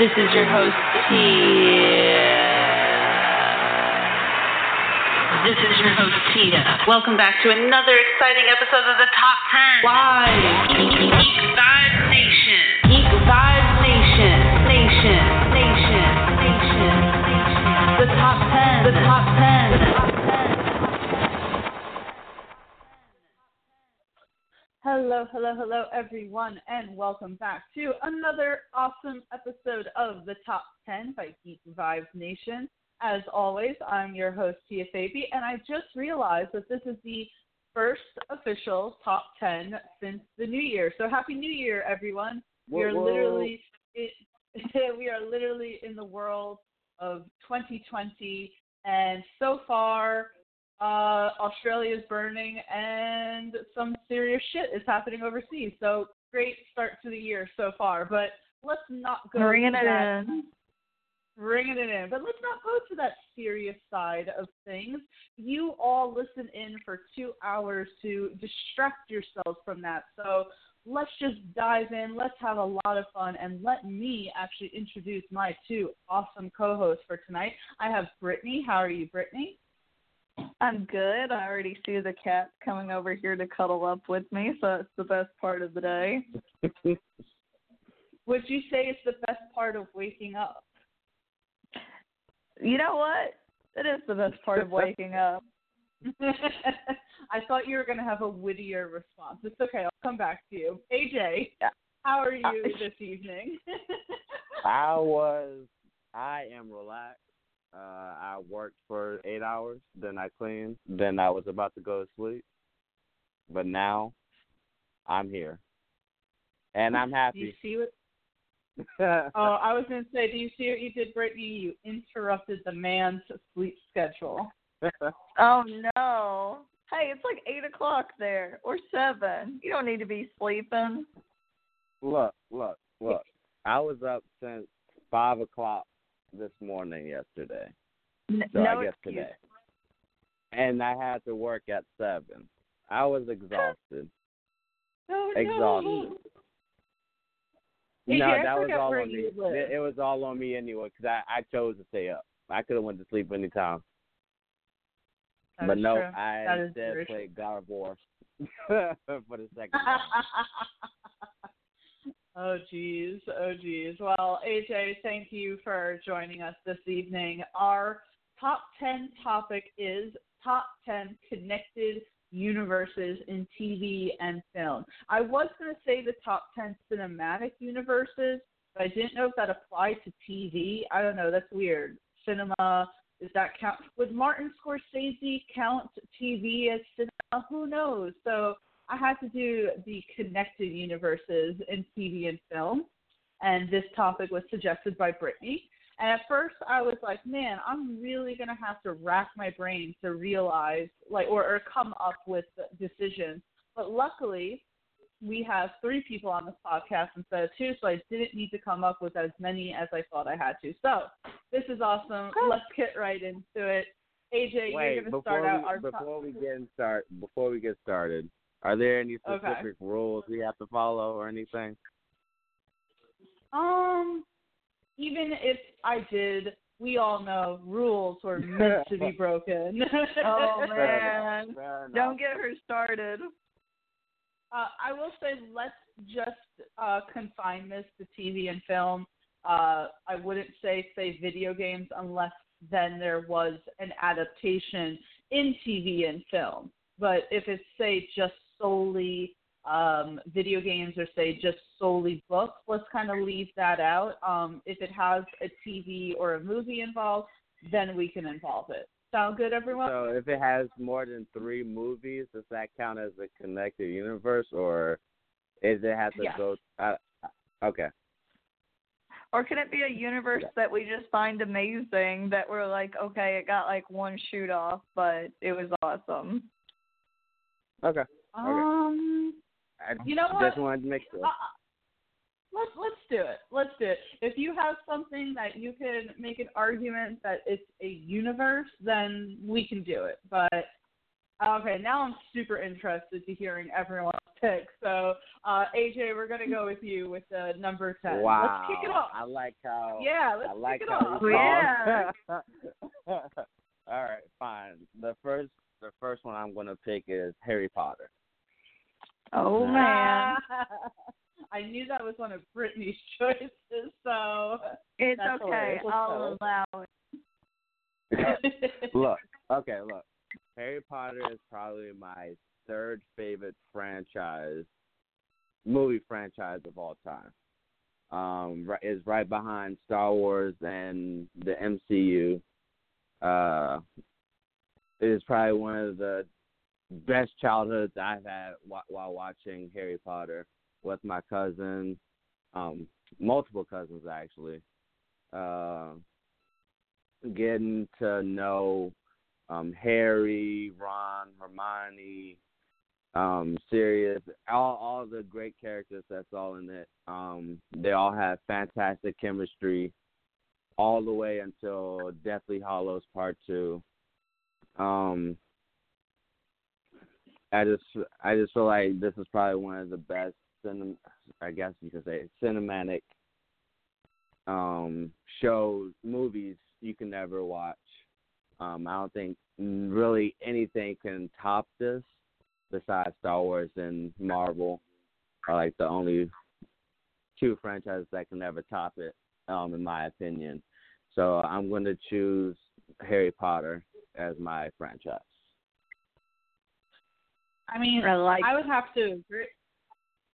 This is your host, Tia. This is your host, Tia. Welcome back to another exciting episode of the Top 10. Why? Geek Vibes Nation. Geek Vibes Nation. Nation. Nation. Nation. Nation. The top 10. The Top 10. The Top 10. Hello, hello, hello, everyone, and welcome back to another awesome episode of the Top 10 by Geek Vibes Nation. As always, I'm your host, Tia Fabi, and I just realized that this is the first official Top 10 since the new year. So, Happy New Year, everyone. we are Whoa, whoa. literally it, we are literally in the world of 2020, and so far, uh, Australia's burning, and some serious shit is happening overseas. So great start to the year so far. But let's not go Bringing it that, in. bringing it in. But let's not go to that serious side of things. You all listen in for two hours to distract yourselves from that. So let's just dive in. Let's have a lot of fun, and let me actually introduce my two awesome co-hosts for tonight. I have Brittany. How are you, Brittany? I'm good. I already see the cat coming over here to cuddle up with me, so it's the best part of the day. Would you say it's the best part of waking up? You know what? It is the best part of waking up. I thought you were going to have a wittier response. It's okay. I'll come back to you. AJ, Yeah. how are you Uh, this evening? I was, I am relaxed. Uh, I worked for eight hours, then I cleaned, then I was about to go to sleep. But now, I'm here, and I'm happy. do you see what? Oh, I was going to say, do you see what you did, Brittany? You interrupted the man's sleep schedule. Oh no. Hey, it's like eight o'clock there or seven. You don't need to be sleeping. look, look, look. I was up since five o'clock this morning yesterday. N- So no I guess excuse. today, and I had to work at seven. I was exhausted. Oh, Exhausted. No, that was all on me. It, it was all on me anyway because I I chose to stay up. I could have went to sleep anytime, That but no, true. I instead played God of War for the second time. oh geez, oh geez. Well, AJ, thank you for joining us this evening. Our top ten topic is top ten connected universes in TV and film. I was going to say the top ten cinematic universes, but I didn't know if that applied to TV. I don't know. That's weird. Cinema. Does that count? Would Martin Scorsese count TV as cinema? Who knows? So I had to do the connected universes in TV and film, and this topic was suggested by Brittany. And at first, I was like, "Man, I'm really gonna have to rack my brain to realize, like, or, or come up with decisions." But luckily, we have three people on this podcast instead of two, so I didn't need to come up with as many as I thought I had to. So this is awesome. Let's get right into it. AJ, Wait, you're gonna before start out we, our top- before we get in start before we get started, are there any Okay. specific rules we have to follow or anything? Um, even if I did, we all know rules were meant to be broken. Oh Fair man. enough, fair enough. Don't get her started. Uh, I will say let's just uh, confine this to TV and film. Uh, I wouldn't say say video games unless then there was an adaptation in TV and film. But if it's say just solely um, video games or say just solely books, let's kind of leave that out. Um, if it has a TV or a movie involved, then we can involve it. Sound good, everyone? So if it has more than three movies, does that count as a connected universe, or is it have to Yes. go? Uh, okay. Or can it be a universe that we just find amazing that we're like, okay, it got like one shoot off, but it was awesome. Okay. Um, I You know just what? wanted to make sure. Uh, let's let's do it. Let's do it. If you have something that you can make an argument that it's a universe, then we can do it. But Okay, now I'm super interested to hearing everyone's pick. So, uh, AJ, we're gonna go with you with the number ten. Wow. Let's kick it off. I like how. Yeah, let's I like kick it how off. Yeah. All right, fine. The first, the first one I'm gonna pick is Harry Potter. Oh man, I knew that was one of Brittany's choices, so it's okay. hilarious. I'll allow it. look, okay, look. Harry Potter is probably my third favorite franchise, movie franchise of all time. Um, ri- is right behind Star Wars and the MCU. Uh, it is probably one of the best childhoods I've had while watching Harry Potter with my cousin, um, multiple cousins actually. Uh, getting to know um, Harry, Ron, Hermione, um, Sirius, all all the great characters that's all in it. Um, they all have fantastic chemistry, all the way until Deathly Hallows Part Two. Um, I just I just feel like this is probably one of the best cinem- I guess you could say cinematic um shows movies you can ever watch. Um, I don't think really anything can top this besides Star Wars and Marvel are like the only two franchises that can ever top it, um, in my opinion. So I'm going to choose Harry Potter as my franchise. I mean, I like. I would have to agree.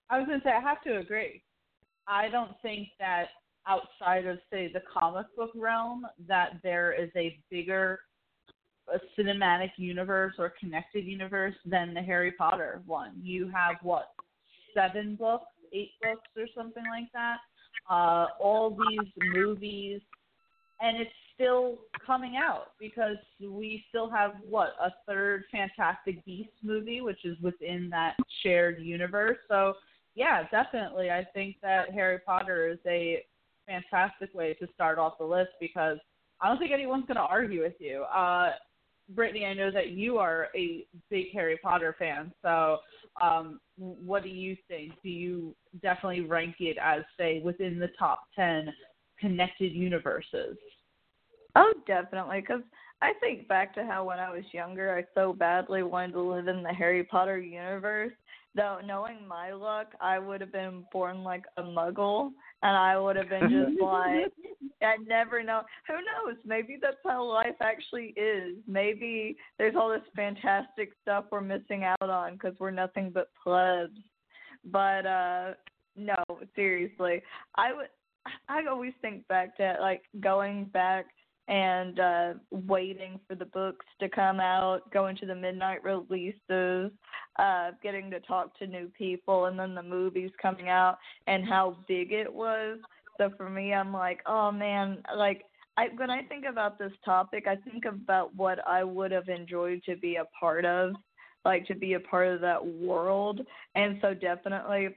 I was gonna say I have to agree. I don't think that outside of say the comic book realm that there is a bigger a cinematic universe or connected universe than the Harry Potter one. You have what seven books, eight books, or something like that. Uh, all these movies, and it's still coming out because we still have what a third Fantastic Beasts movie, which is within that shared universe. So yeah, definitely, I think that Harry Potter is a fantastic way to start off the list because I don't think anyone's going to argue with you. Uh, Brittany, I know that you are a big Harry Potter fan, so um, what do you think? Do you definitely rank it as, say, within the top 10 connected universes? Oh, definitely. Because I think back to how when I was younger, I so badly wanted to live in the Harry Potter universe. Though knowing my luck, I would have been born like a Muggle, and I would have been just like, I never know. Who knows? Maybe that's how life actually is. Maybe there's all this fantastic stuff we're missing out on because we're nothing but plebs. But uh no, seriously, I would. I always think back to like going back and uh waiting for the books to come out, going to the midnight releases, uh getting to talk to new people and then the movies coming out and how big it was. So for me I'm like, oh man, like I when I think about this topic, I think about what I would have enjoyed to be a part of, like to be a part of that world. And so definitely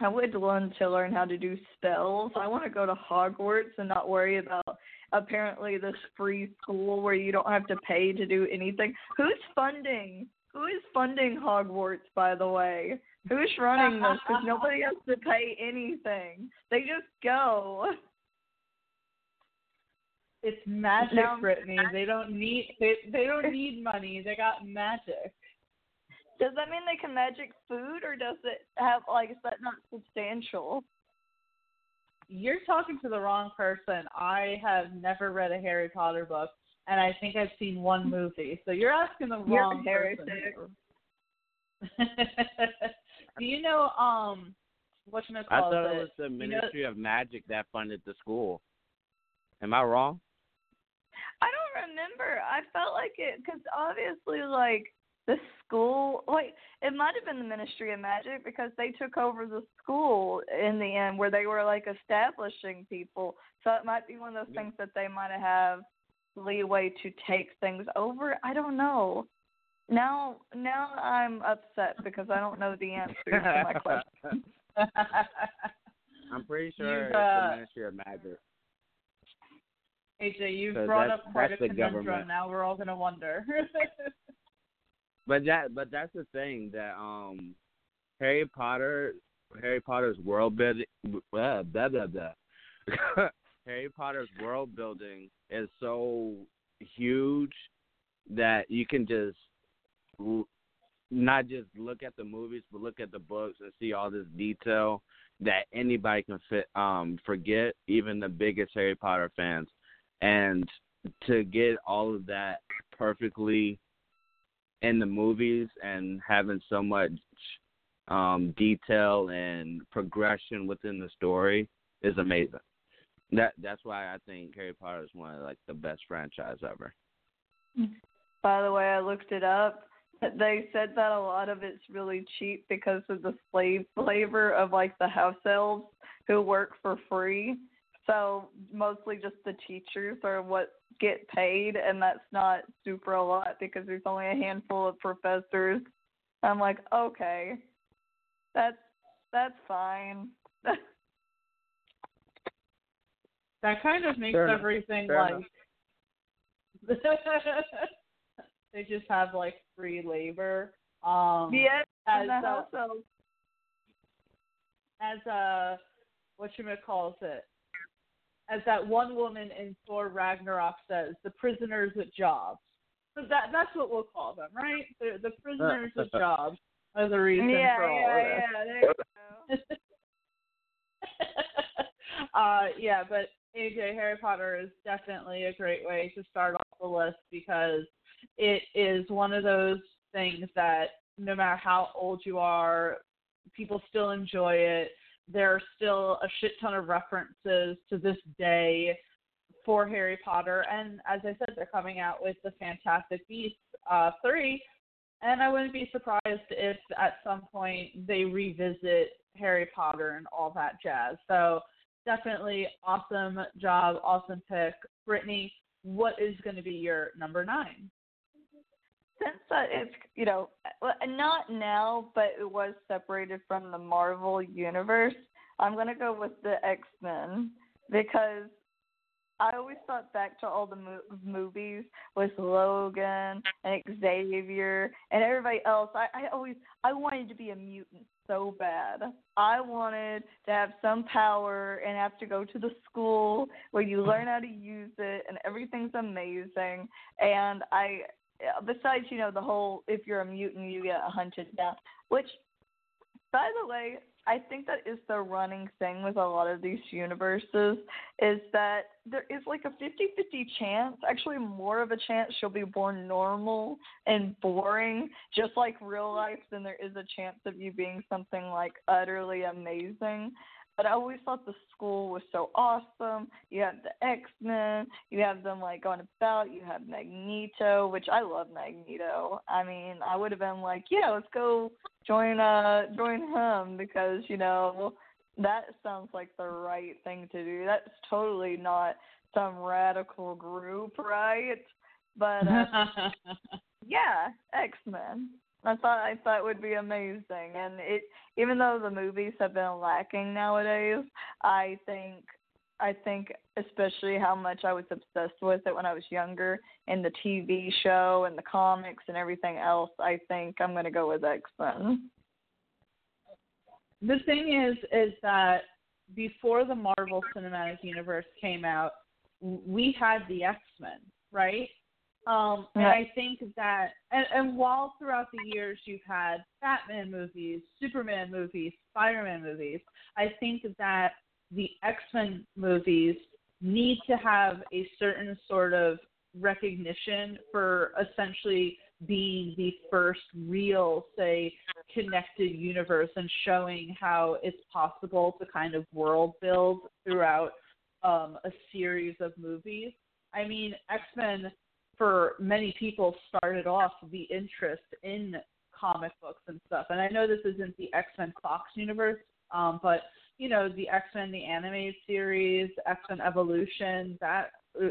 I would learn to learn how to do spells. I want to go to Hogwarts and not worry about apparently this free school where you don't have to pay to do anything. Who's funding? Who is funding Hogwarts, by the way? Who's running this? Because nobody has to pay anything. They just go. It's magic, Brittany. They don't need they they don't need money. They got magic. Does that mean they can magic food, or does it have like is that not substantial? You're talking to the wrong person. I have never read a Harry Potter book, and I think I've seen one movie. So you're asking the You're wrong a heretic. person. Do you know um what you I call thought it? it was the You know- Ministry of Magic that funded the school. Am I wrong? I don't remember. I felt like it because obviously, like the school, like it might have been the Ministry of Magic because they took over the school in the end, where they were like establishing people. So it might be one of those Yeah. things that they might have leeway to take things over. I don't know. Now, now I'm upset because I don't know the answer to my question. I'm pretty sure You've, it's uh, the Ministry of Magic. AJ, you've So brought that's- up quite a the conundrum. government. Now we're all gonna wonder. but that but that's the thing that um Harry Potter Harry Potter's world building blah blah blah. blah. Harry Potter's world building is so huge that you can just not just look at the movies but look at the books and see all this detail that anybody can fit um forget even the biggest Harry Potter fans and to get all of that perfectly in the movies and having so much um detail and progression within the story is amazing. That that's why I think Harry Potter is one of like the best franchise ever. By the way, I looked it up. They said that a lot of it's really cheap because of the slave flavor of like the house elves who work for free. So mostly just the teachers are what get paid, and that's not super a lot because there's only a handful of professors. I'm like, okay, that's that's fine. that kind of makes Fair everything Fair like they just have like free labor. Um yes, as and the a, house elves. as a what you call it as that one woman in Thor Ragnarok says, the prisoners at jobs. So that that's what we'll call them, right? The the prisoners at jobs are the reason Yeah, for all yeah, of this. yeah. There you go. uh, yeah, but AJ Harry Potter is definitely a great way to start off the list because it is one of those things that no matter how old you are, people still enjoy it. There are still a shit ton of references to this day for Harry Potter, and as I said, they're coming out with the Fantastic Beasts uh, three, and I wouldn't be surprised if at some point they revisit Harry Potter and all that jazz. So definitely awesome job, awesome pick. Brittany, what is going to be your number nine? Since it's you know not now, but it was separated from the Marvel universe. I'm gonna go with the X Men because I always thought back to all the mo- movies with Logan and Xavier and everybody else. I, I always I wanted to be a mutant so bad. I wanted to have some power and have to go to the school where you learn how to use it and everything's amazing. And I Uh, besides you know the whole if you're a mutant you get a hunted down, which by the way I think that is the running thing with a lot of these universes is that there is like a 50-50 chance, actually more of a chance she'll be born normal and boring, just like real life, than there is a chance of you being something like utterly amazing. But I always thought the school was so awesome. You have the X Men, you have them like going about, you have Magneto, which I love Magneto. I mean, I would have been like, yeah, let's go join uh join him because, you know, that sounds like the right thing to do. That's totally not some radical group, right? But uh, yeah, X Men. I thought I thought would be amazing, and it even though the movies have been lacking nowadays, I think I think especially how much I was obsessed with it when I was younger, in the TV show and the comics and everything else. I think I'm gonna go with X Men. The thing is, is that before the Marvel Cinematic Universe came out, we had the X Men, right? Um, and I think that, and, and while throughout the years you've had Batman movies, Superman movies, Spider Man movies, I think that the X Men movies need to have a certain sort of recognition for essentially being the first real, say, connected universe and showing how it's possible to kind of world build throughout um, a series of movies. I mean, X Men for many people started off the interest in comic books and stuff. And I know this isn't the X Men Fox universe, um, but you know the X Men the animated series, X Men Evolution, that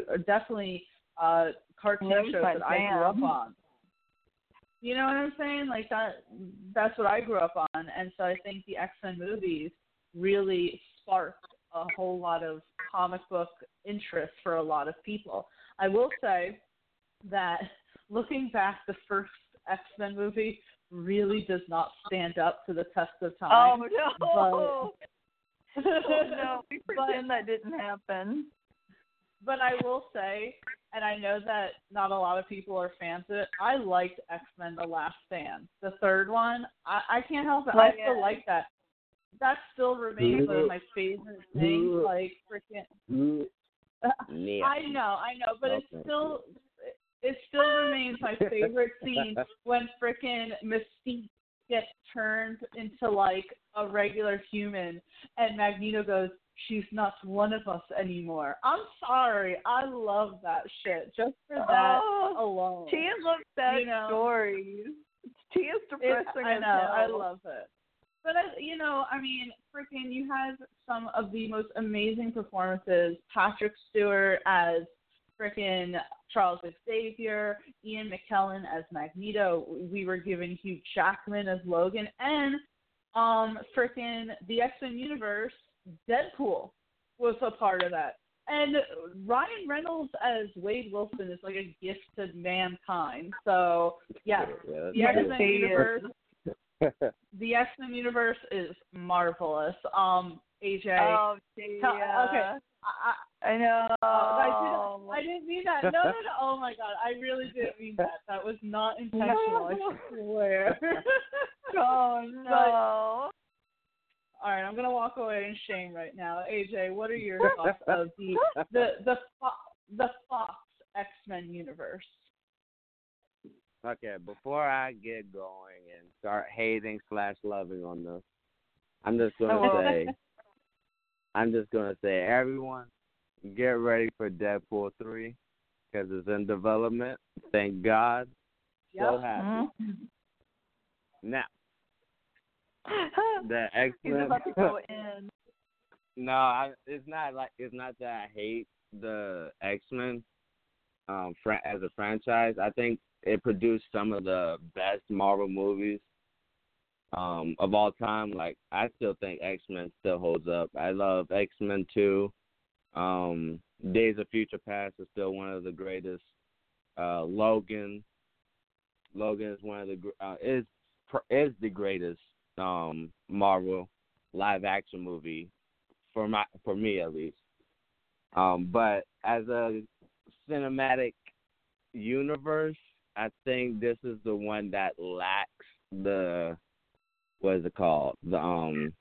are definitely uh, cartoon shows that I grew up on. You know what I'm saying? Like that. That's what I grew up on, and so I think the X Men movies really sparked a whole lot of comic book interest for a lot of people. I will say that looking back the first X Men movie really does not stand up to the test of Oh time. no! But, oh no! We but, pretend that didn't happen. but I will say, and I know that not a lot of people are fans of it. I liked X Men: The Last Stand, the third one. I, I can't help it. Oh, I yeah. still like that. That still remains one of my favorite things. Like freaking. Yeah. I know, I know, but it Okay. still it still remains my favorite scene when frickin' Mystique gets turned into like a regular human and Magneto goes, She's not one of us anymore. I'm sorry. I love that shit. Just for that Oh, alone. Tia loves sad You know. stories. Tia's It- depressing I as know, I love it. But I, you know, I mean, freaking, you have some of the most amazing performances. Patrick Stewart as freaking Charles Xavier, Ian McKellen as Magneto. We were given Hugh Jackman as Logan, and um, freaking the X Men universe. Deadpool was a part of that. And Ryan Reynolds as Wade Wilson is like a gift to mankind. So yeah, Yeah, that's the X Men universe the X Men universe is marvelous. Um, AJ, Oh, Tia. tell- okay, I, I know. I, I, didn't, oh I didn't mean that. No, no, no. Oh my God, I really didn't mean that. That was not intentional. I swear. oh no. All right, I'm gonna walk away in shame right now. AJ, what are your thoughts of the the the Fo- the Fox X Men universe? Okay, before I get going and start hating slash loving on this, I'm just gonna Oh. say, I'm just gonna say, everyone, get ready for Deadpool three, because it's in development. Thank God. So Yep. happy. Mhm. Now, the X Men. about to go in. No, I, it's not like it's not that I hate the X Men um fran- as a franchise. I think it produced some of the best Marvel movies um of all time. Like I still think X Men still holds up. I love X Men Two. Um, Days of Future Past is still one of the greatest. Uh, Logan. Logan is one of the uh, is is the greatest um Marvel live action movie for my for me at least. Um, but as a cinematic universe, I think this is the one that lacks the what is it called the um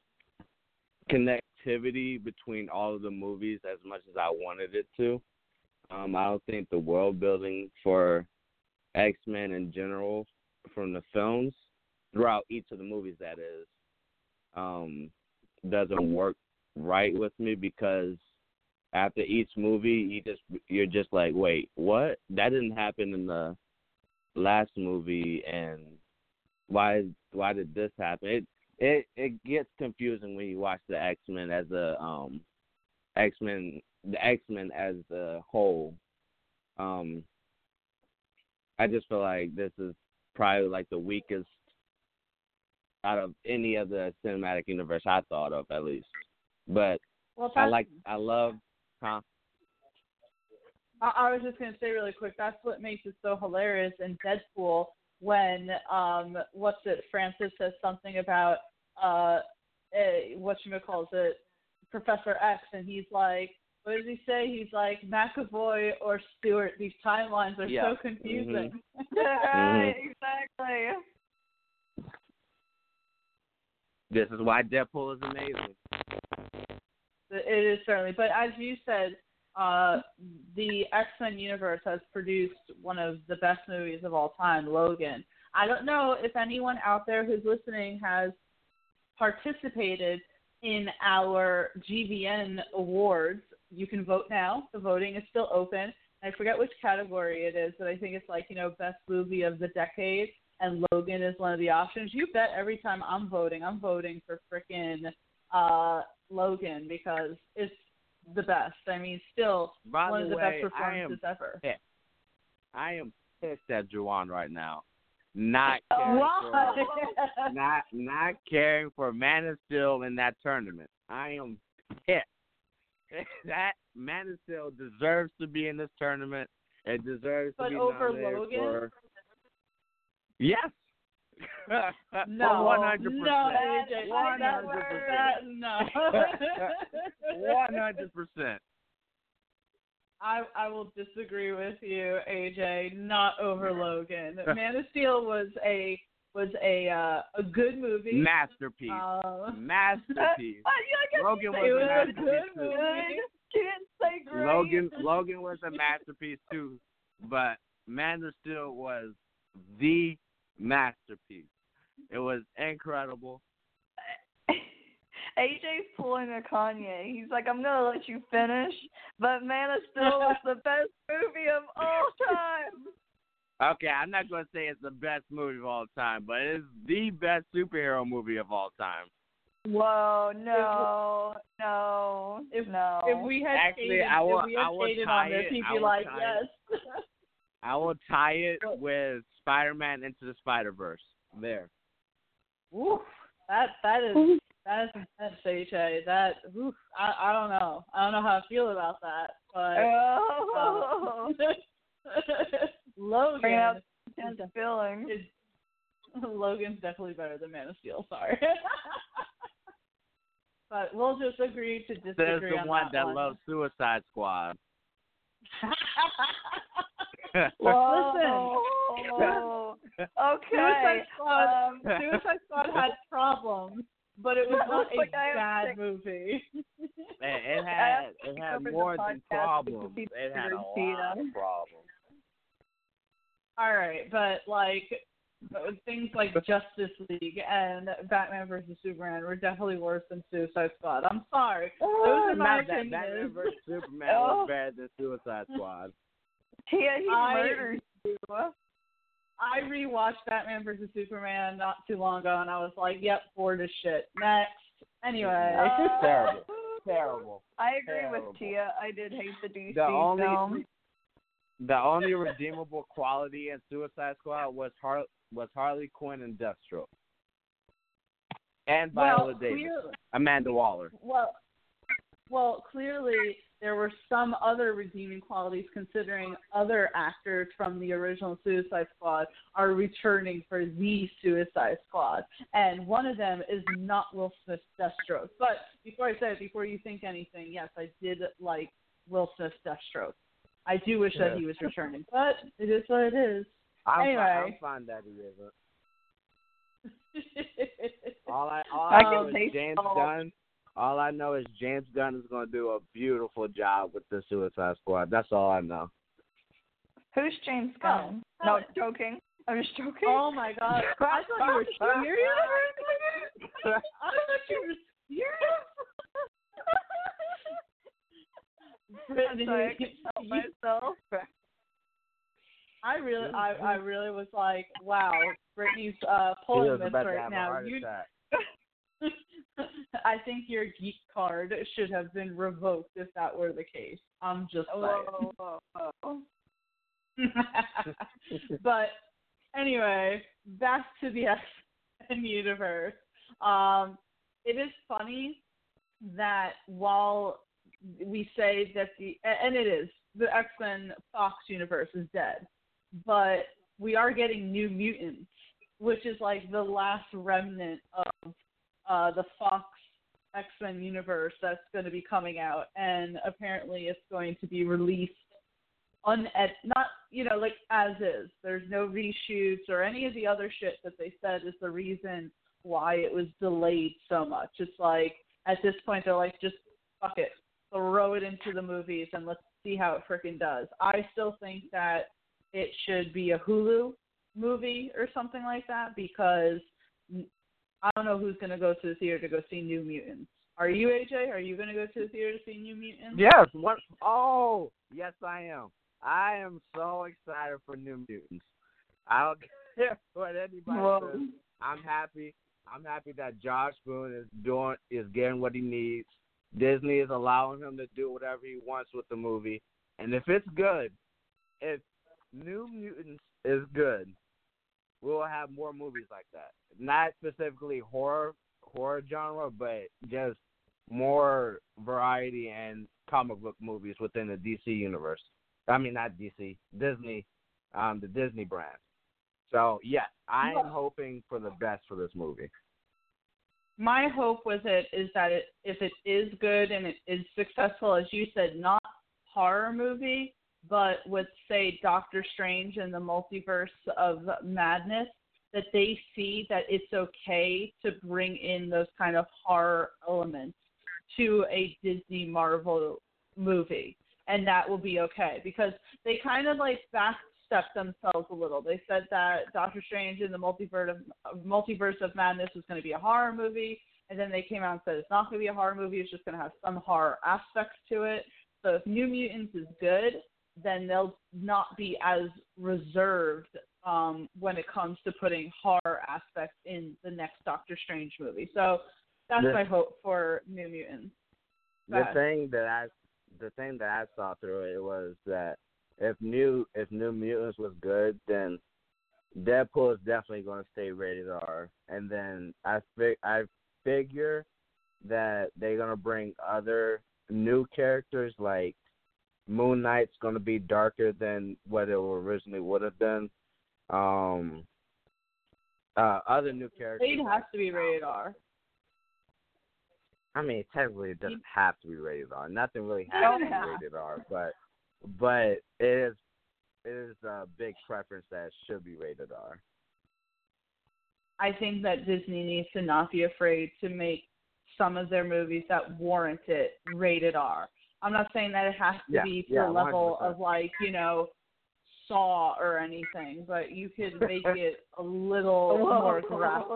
connectivity between all of the movies as much as I wanted it to. Um, I don't think the world building for X Men in general from the films throughout each of the movies that is um doesn't work right with me because after each movie you just you're just like wait what that didn't happen in the last movie and why why did this happen it it it gets confusing when you watch the x-men as a um x-men the x-men as a whole um i just feel like this is probably like the weakest out of any of the cinematic universe I thought of at least. But Well, I like I love huh? I, I was just gonna say really quick. That's what makes it so hilarious in Deadpool when um what's it? Francis says something about uh eh, what you calls it, Professor X, and he's like, what does he say? He's like McAvoy or Stewart. These timelines are Yeah. so confusing. right, exactly. This is why Deadpool is amazing. It is certainly, but as you said, uh, the X Men universe has produced one of the best movies of all time, Logan. I don't know if anyone out there who's listening has participated in our GVN awards. You can vote now. The voting is still open. I forget which category it is, but I think it's like you know best movie of the decade, and Logan is one of the options. You bet every time I'm voting, I'm voting for frickin' uh, Logan because it's the best. I mean, still By one the of the way, best I performances ever. I am pissed at Juwan right now. Not Oh, caring for not not caring for Man of Steel in that tournament. I am pissed. that Man of Steel deserves to be in this tournament. It deserves But to be over nominated Logan? for Yes. No, One hundred no, percent. One hundred percent. no. One hundred percent. I I will disagree with you, AJ. Not over Logan. Man of Steel was a was a uh, a good movie. Masterpiece. Uh, Masterpiece. Uh, yeah, I guess Logan was was a masterpiece good too. didn't say great. Logan Logan was a masterpiece too, but Man of Steel was the masterpiece. It was incredible. AJ's pulling a Kanye. He's like, I'm gonna let you finish, but Man of Steel was the best movie of all time. Okay, I'm not gonna say it's the best movie of all time, but it's the best superhero movie of all time. Whoa, no, no, If- no. If we had Actually, Hayden, I will- if we had I will tie on this, it- he'd I be will like, tie yes. I will tie it with Spider-Man into the Spider-Verse. There. Oof, that that is that is intense, AJ. That oof, I I don't know. I don't know how I feel about that, but oh, uh, Logan Bring out is, feeling. is Logan's definitely better than Man of Steel. Sorry, but we'll just agree to disagree There's the on one that that one. loves Suicide Squad. Whoa. Suicide okay. Squad, Um, Suicide Squad had problems, but it was That not a like I bad movie. it, it had it had more than problems. It had a lot of problems. All right, but like things like Justice League and Batman versus Superman were definitely worse than Suicide Squad. I'm sorry. Those are my Not that opinions. Batman vs Superman Oh. was better than Suicide Squad. Tia, he I- murders you. I rewatched Batman versus Superman not too long ago, and I was like, "Yep, bored as shit." Next, anyway. Uh, Terrible. Terrible. I agree Terrible. with Tia. I did hate the DC The only film. the only redeemable quality in Suicide Squad was Har- was Harley Quinn and Deathstroke, and Viola well, Davis, clear- Amanda Waller. well, well, clearly there were some other redeeming qualities considering other actors from the original Suicide Squad are returning for the Suicide Squad. And one of them is not Will Smith's Deathstroke. But before I say it, before you think anything, yes, I did like Will Smith's Deathstroke. I do wish that he was returning, but it is what it is. I'm, fi- Anyway. I'm fine that he isn't. All I all I I, can know is James salt. Gunn. All I know is James Gunn is going to do a beautiful job with the Suicide Squad. That's all I know. Who's James Gunn? Oh. No, joking. I'm just joking. oh my god. I thought you were serious. I thought you were serious. I'm sorry, I can't help myself. I really, I, I really was like, wow, Brittany's uh, pulling this right now. You, attack. I think your geek card should have been revoked if that were the case. I'm just saying. Whoa, whoa, whoa. but anyway, back to the X Men universe. Um, it is funny that while we say that the and it is the X Men Fox universe is dead, but we are getting New Mutants, which is like the last remnant of uh, the Fox X Men universe that's going to be coming out, and apparently it's going to be released uned not you know like as is. There's no reshoots or any of the other shit that they said is the reason why it was delayed so much. It's like at this point they're like just fuck it, throw it into the movies and let's see how it freaking does. I still think that it should be a Hulu movie or something like that because I don't know who's going to go to the theater to go see New Mutants. Are you AJ? Are you going to go to the theater to see New Mutants? Yes. What? Oh, yes, I am. I am so excited for New Mutants. I don't care what anybody Whoa. says. I'm happy. I'm happy that Josh Boone is doing is getting what he needs. Disney is allowing him to do whatever he wants with the movie, and if it's good, if New Mutants is good, we'll have more movies like that. Not specifically horror horror genre, but just more variety and comic book movies within the DC universe. I mean, not DC, Disney, um, the Disney brand. So yes, I am hoping for the best for this movie. My hope with it is that it, if it is good and it is successful, as you said, not horror movie, but with say Doctor Strange and the multiverse of madness, that they see that it's okay to bring in those kind of horror elements to a Disney Marvel movie, and that will be okay because they kind of like back backstepped themselves a little. They said that Doctor Strange in the multiverse of multiverse of madness was going to be a horror movie, and then they came out and said it's not going to be a horror movie. It's just going to have some horror aspects to it. So if New Mutants is good, then they'll not be as reserved um, when it comes to putting horror aspects in the next Doctor Strange movie. So that's The- my hope for New Mutants. The thing that I the thing that I saw through it was that if new if New Mutants was good, then Deadpool is definitely going to stay rated R. And then I fig- I figure that they're going to bring other new characters like Moon Knight's going to be darker than what it originally would have been. Um uh other new characters. Blade has to be rated R. I mean, technically, it doesn't have to be rated R. Nothing really has to be rated R, but but it is it is a big preference that it should be rated R. I think that Disney needs to not be afraid to make some of their movies that warrant it rated R. I'm not saying that it has to Yeah, be to yeah, the level 100%. of like, you know, Saw or anything, but you could make it a little more graphic.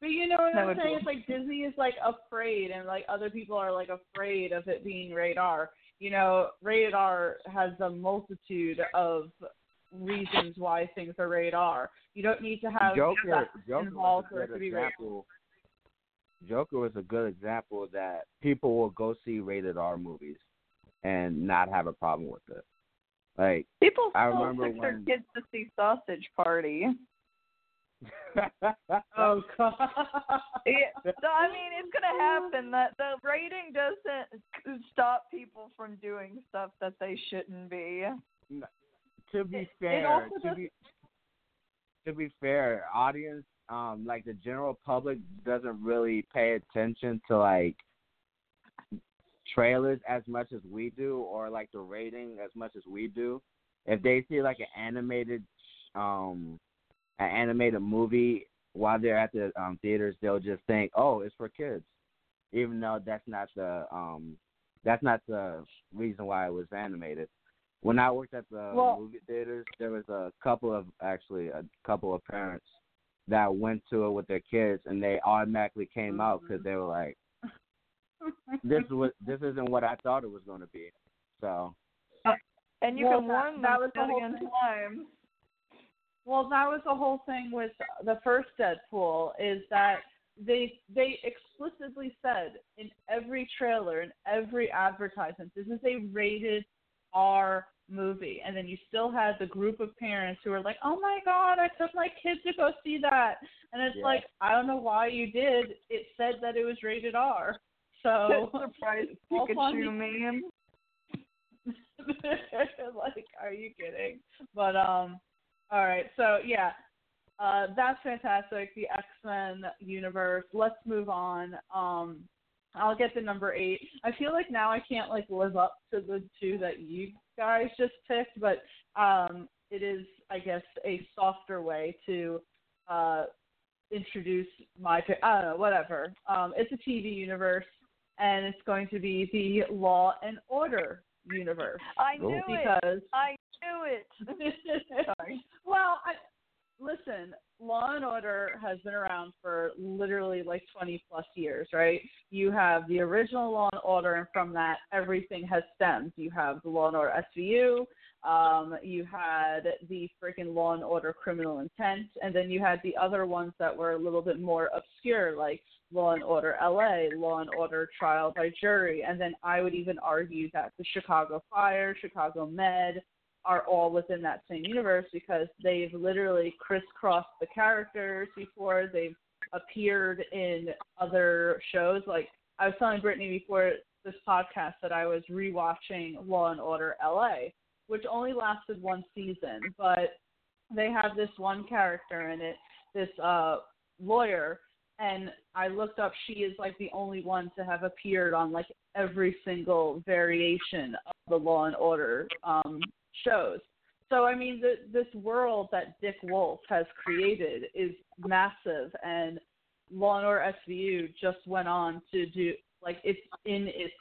But you know what That I'm saying? be- It's like Disney is like afraid, and like other people are like afraid of it being radar. You know, radar has a multitude of reasons why things are radar. You don't need to have Joker, sex Joker involved for it to be example. Joker was a good example that people will go see rated R movies and not have a problem with it. Like People I remember took their kids to see Sausage Party. Oh god. Yeah, so I mean, it's gonna happen. That the rating doesn't stop people from doing stuff that they shouldn't be. to be fair, to be to be fair, audience, um, like the general public doesn't really pay attention to like trailers as much as we do, or like the rating as much as we do. If they see like an animated, um, an animated movie while they're at the um theaters, they'll just think, oh, it's for kids, even though that's not the um, that's not the reason why it was animated when I worked at the Well- movie theaters, there was a couple of actually a couple of parents that went to it with their kids, and they automatically came out because they were like, mm-hmm. "This was this isn't what I thought it was going to be." So uh, And you Well, can that- warn that them was a the whole million thing. times. Well, that was the whole thing with the first Deadpool is that they they explicitly said in every trailer and every advertisement this is a rated R movie, and then you still had the group of parents who were like, "Oh my God, I took my kids to go see that," and it's Yeah. like, I don't know why you did. It said that it was rated R, so Surprise. Pikachu meme. like, are you kidding? But um, all right. So yeah, uh, that's fantastic. The X Men universe. Let's move on. Um, I'll get the number eight. I feel like now I can't like live up to the two that you guys just picked, but um, it is, I guess, a softer way to uh, introduce my pick. I don't know, whatever. Um, it's a TV universe, and it's going to be the Law and Order universe I knew it. because I knew it. Sorry. well, I, listen, Law and Order has been around for literally like 20 plus years, right? You have the original Law and Order, and from that, everything has stemmed. You have the Law and Order SVU, um, you had the freaking Law and Order Criminal Intent, and then you had the other ones that were a little bit more obscure, like Law and Order LA, Law and Order Trial by Jury, and then I would even argue that the Chicago Fire, Chicago Med, are all within that same universe because they've literally crisscrossed the characters before. They've appeared in other shows. Like I was telling Brittany before this podcast that I was rewatching Law and Order LA, which only lasted one season, but they have this one character in it, this uh lawyer, and I looked up. She is like the only one to have appeared on like every single variation of the Law and Order um shows. So I mean, the, this world that Dick Wolf has created is massive, and Law and Order SVU just went on to do like it's in its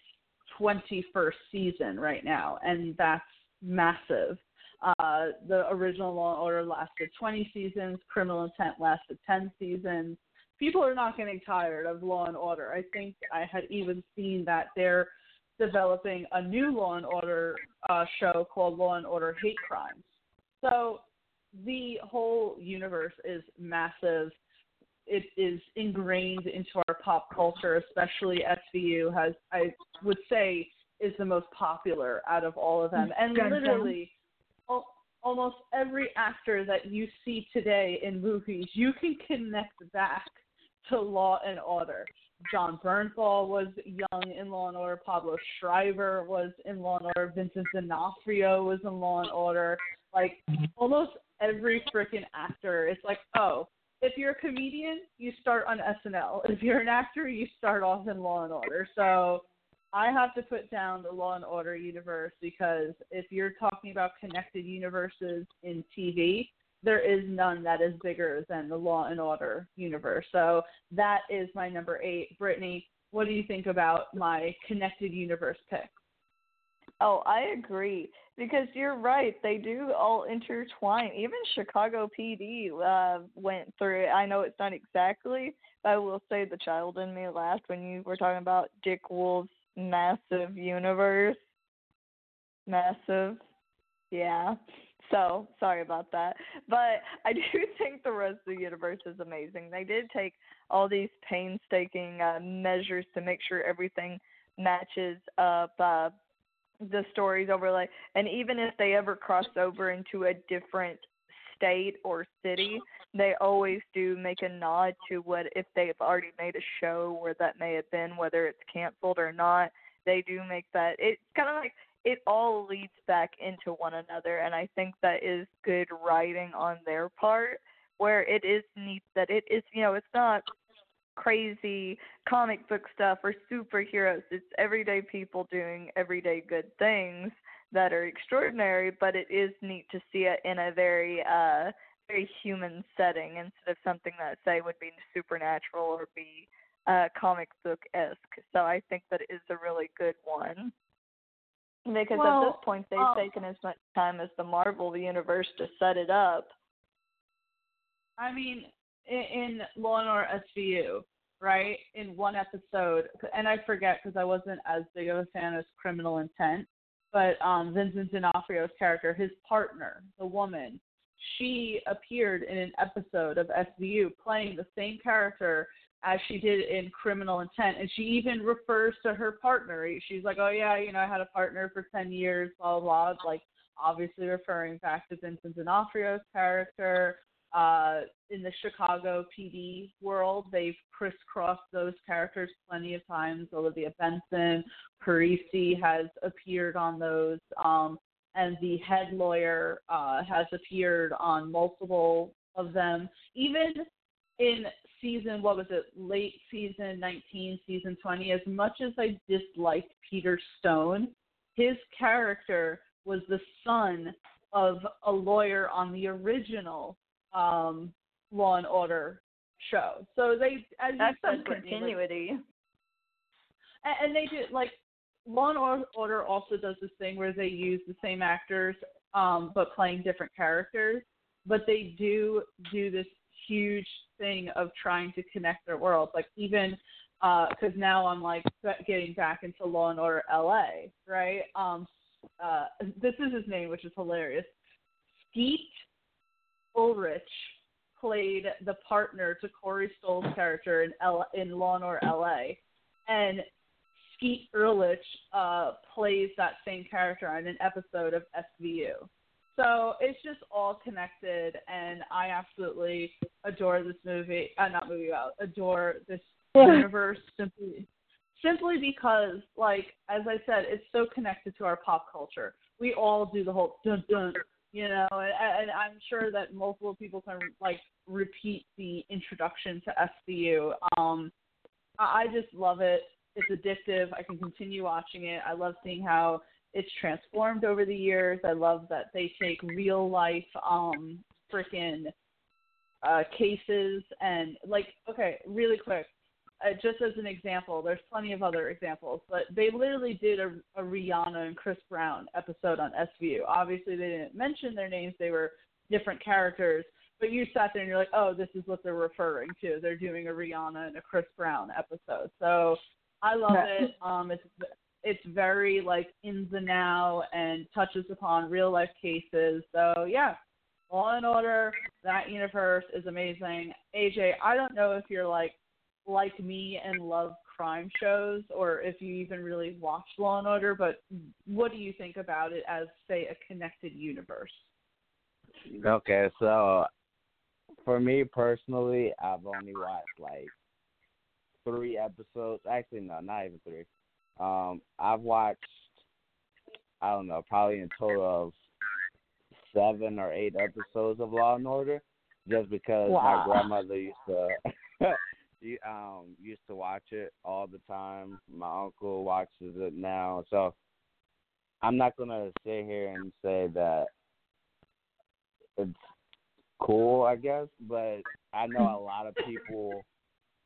21st season right now, and that's massive. Uh, the original Law and Order lasted 20 seasons. Criminal Intent lasted 10 seasons. People are not getting tired of Law and Order. I think I had even seen that they're developing a new Law and Order uh, show called Law and Order Hate Crimes. So the whole universe is massive. It is ingrained into our pop culture, especially SVU has, I would say, is the most popular out of all of them. And literally, almost every actor that you see today in movies, you can connect back to Law and Order. Jon Bernthal was young in Law and Order. Pablo Schreiber was in Law and Order. Vincent D'Onofrio was in Law and Order. Like mm-hmm. almost every freaking actor, it's like, oh, if you're a comedian, you start on SNL. If you're an actor, you start off in Law and Order. So I have to put down the Law and Order universe because if you're talking about connected universes in TV, there is none that is bigger than the Law and Order universe. So that is my number eight. Brittany, what do you think about my connected universe pick? Oh, I agree because you're right. They do all intertwine. Even Chicago PD uh, went through it. I know it's not exactly, but I will say the child in me laughed when you were talking about Dick Wolf's massive universe. Massive. Yeah. So sorry about that. But I do think the rest of the universe is amazing. They did take all these painstaking uh, measures to make sure everything matches up. Uh, the stories over overlay, and even if they ever cross over into a different state or city, they always do make a nod to what if they've already made a show where that may have been, whether it's canceled or not. They do make that. It's kind of like it all leads back into one another and i think that is good writing on their part where it is neat that it is you know it's not crazy comic book stuff or superheroes. It's everyday people doing everyday good things that are extraordinary but it is neat to see it in a very uh very human setting instead of something that say would be supernatural or be uh comic book esque so i think that is a really good one because well, at this point, they've uh, taken as much time as the Marvel universe to set it up. I mean, in, in Law and Order SVU, right? In one episode, and I forget because I wasn't as big of a fan as Criminal Intent, but um, Vincent D'Onofrio's character, his partner, the woman, she appeared in an episode of SVU playing the same character as she did in Criminal Intent. And she even refers to her partner. She's like, oh, yeah, you know, I had a partner for 10 years, blah, blah, blah. Like, obviously referring back to Vincent D'Onofrio's character. Uh, in the Chicago PD world, they've crisscrossed those characters plenty of times. Olivia Benson, Parisi has appeared on those. Um, and the head lawyer uh, has appeared on multiple of them. Even in season, what was it, late season 19, season 20, as much as I disliked Peter Stone, his character was the son of a lawyer on the original um, Law and Order show. So they, as that's you said, continuity. Like, and, and they did like Law and Order also does this thing where they use the same actors um, but playing different characters. But they do do this huge thing of trying to connect their worlds. Like even because uh, now I'm like getting back into Law and Order LA, right? Um, uh, this is his name, which is hilarious. Skeet Ulrich played the partner to Corey Stoll's character in L- in Law and Order LA, and Skeet Ulrich uh, plays that same character on an episode of SVU. So it's just all connected, and I absolutely adore this movie. Uh, not movie, uh, adore this universe simply, simply because, like as I said, it's so connected to our pop culture. We all do the whole dun dun, You know, and, and I'm sure that multiple people can like repeat the introduction to SVU. Um, I just love it. It's addictive. I can continue watching it. I love seeing how it's transformed over the years. I love that they take real life um freaking uh cases and like okay, really quick. Uh, just as an example, there's plenty of other examples, but they literally did a, a Rihanna and Chris Brown episode on SVU. Obviously, they didn't mention their names; they were different characters. But you sat there and you're like, oh, this is what they're referring to. They're doing a Rihanna and a Chris Brown episode. So I love it. Um, it's it's very like in the now and touches upon real life cases. So yeah, Law and Order, that universe is amazing. AJ, I don't know if you're like like me and love crime shows or if you even really watch Law and Order, but what do you think about it as say a connected universe? Okay, so for me personally, I've only watched like three episodes. Actually, no, not even three. Um, I've watched, I don't know, probably in total of seven or eight episodes of Law and Order, just because wow. my grandmother used to, she, um, used to watch it all the time. My uncle watches it now, so I'm not gonna sit here and say that it's cool, I guess, but I know a lot of people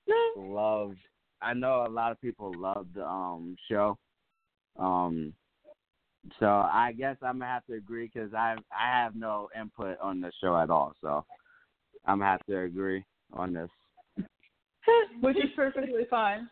love I know a lot of people love the um show. Um so I guess I'm gonna have to agree because I I have no input on the show at all. So I'm gonna have to agree on this. Which is perfectly fine.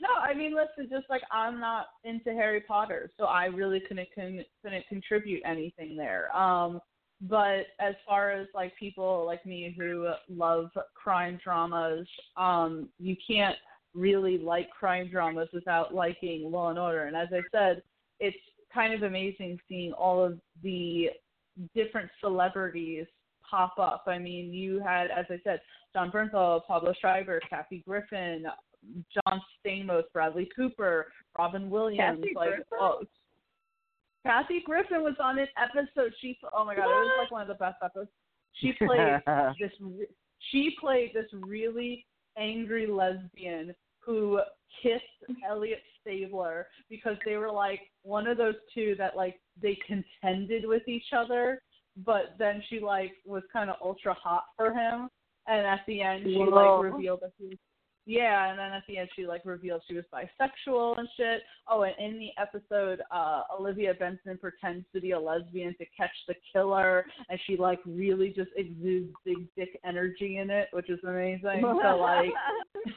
No, I mean, listen, just like I'm not into Harry Potter, so I really couldn't couldn't contribute anything there. Um, but as far as like people like me who love crime dramas, um, you can't really like crime dramas without liking Law and Order. And as I said, it's kind of amazing seeing all of the different celebrities pop up. I mean, you had, as I said, Jon Bernthal, Pablo Schreiber, Kathy Griffin, John Stamos, Bradley Cooper, Robin Williams, Kathy like Griffin? oh, Kathy Griffin was on an episode. She oh my god, it was like one of the best episodes. She played this. She played this really angry lesbian who kissed Elliot Stabler because they were like one of those two that like they contended with each other, but then she like was kind of ultra hot for him, and at the end she Whoa. like revealed that he was yeah, and then at the end she like revealed she was bisexual and shit. Oh, and in the episode, uh Olivia Benson pretends to be a lesbian to catch the killer, and she like really just exudes big dick energy in it, which is amazing. So like,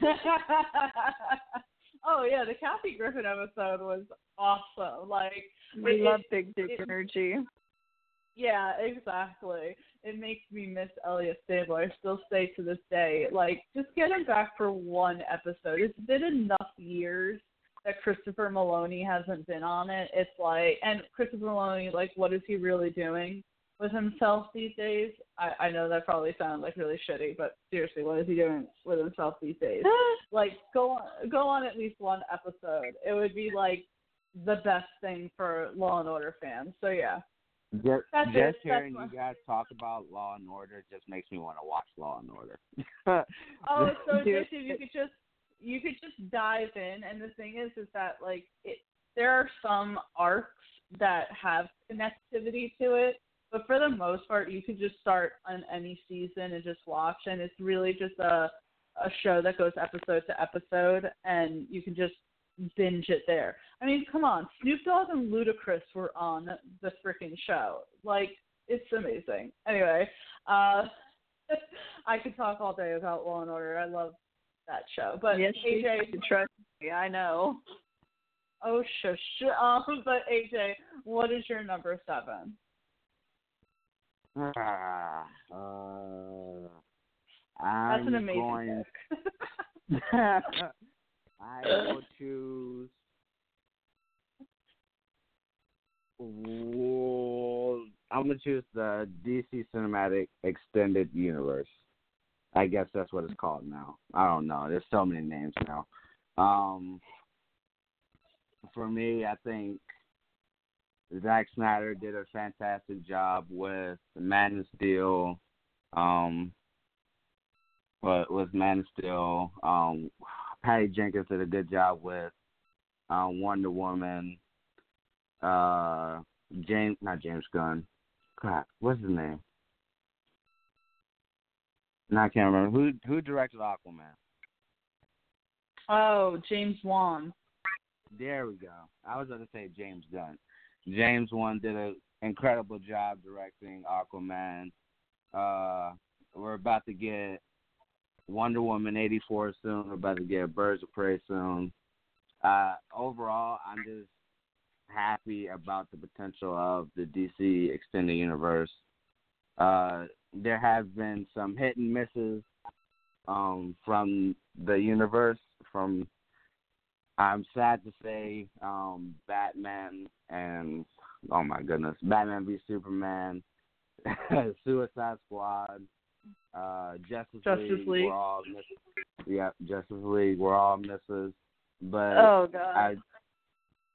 oh yeah, the Kathy Griffin episode was awesome. Like, we it- love big dick it- energy. Yeah, exactly. It makes me miss Elliot Stabler. I still say to this day, like, just get him back for one episode. It's been enough years that Christopher Meloni hasn't been on it. It's like, and Christopher Meloni, like, what is he really doing with himself these days? I, I know that probably sounds like really shitty, but seriously, what is he doing with himself these days? like, go on, go on at least one episode. It would be like the best thing for Law and Order fans. So yeah. Just, That's just it. hearing That's you guys talk about Law and Order just makes me want to watch Law and Order. Oh, it's so if you could just you could just dive in, and the thing is, is that like it, there are some arcs that have connectivity to it, but for the most part, you could just start on any season and just watch, and it's really just a a show that goes episode to episode, and you can just binge it there. I mean, come on, Snoop Dogg and Ludacris were on the freaking show. Like, it's amazing. Anyway, uh, I could talk all day about Law and Order. I love that show. But yes, AJ, trust me. I know. oh shush. Um, but AJ, what is your number seven? Ah, uh, That's an amazing going. pick. I will choose. I'm gonna choose the DC Cinematic Extended Universe. I guess that's what it's called now. I don't know. There's so many names now. Um, for me, I think Zack Snyder did a fantastic job with Man of Steel. Um, but with Man of Steel, um, Patty Jenkins did a good job with uh, Wonder Woman. Uh, James, not James Gunn. God, what's his name? No, I can't remember who who directed Aquaman. Oh, James Wan. There we go. I was going to say James Gunn. James Wan did an incredible job directing Aquaman. Uh, we're about to get Wonder Woman 84 soon. We're about to get Birds of Prey soon. Uh, overall, I'm just happy about the potential of the DC extended universe. Uh, there have been some hit and misses um, from the universe. From I'm sad to say, um, Batman and oh my goodness, Batman v Superman, Suicide Squad, uh, Justice, Justice League, League. We're all miss- yeah, Justice League. We're all misses, but Oh. I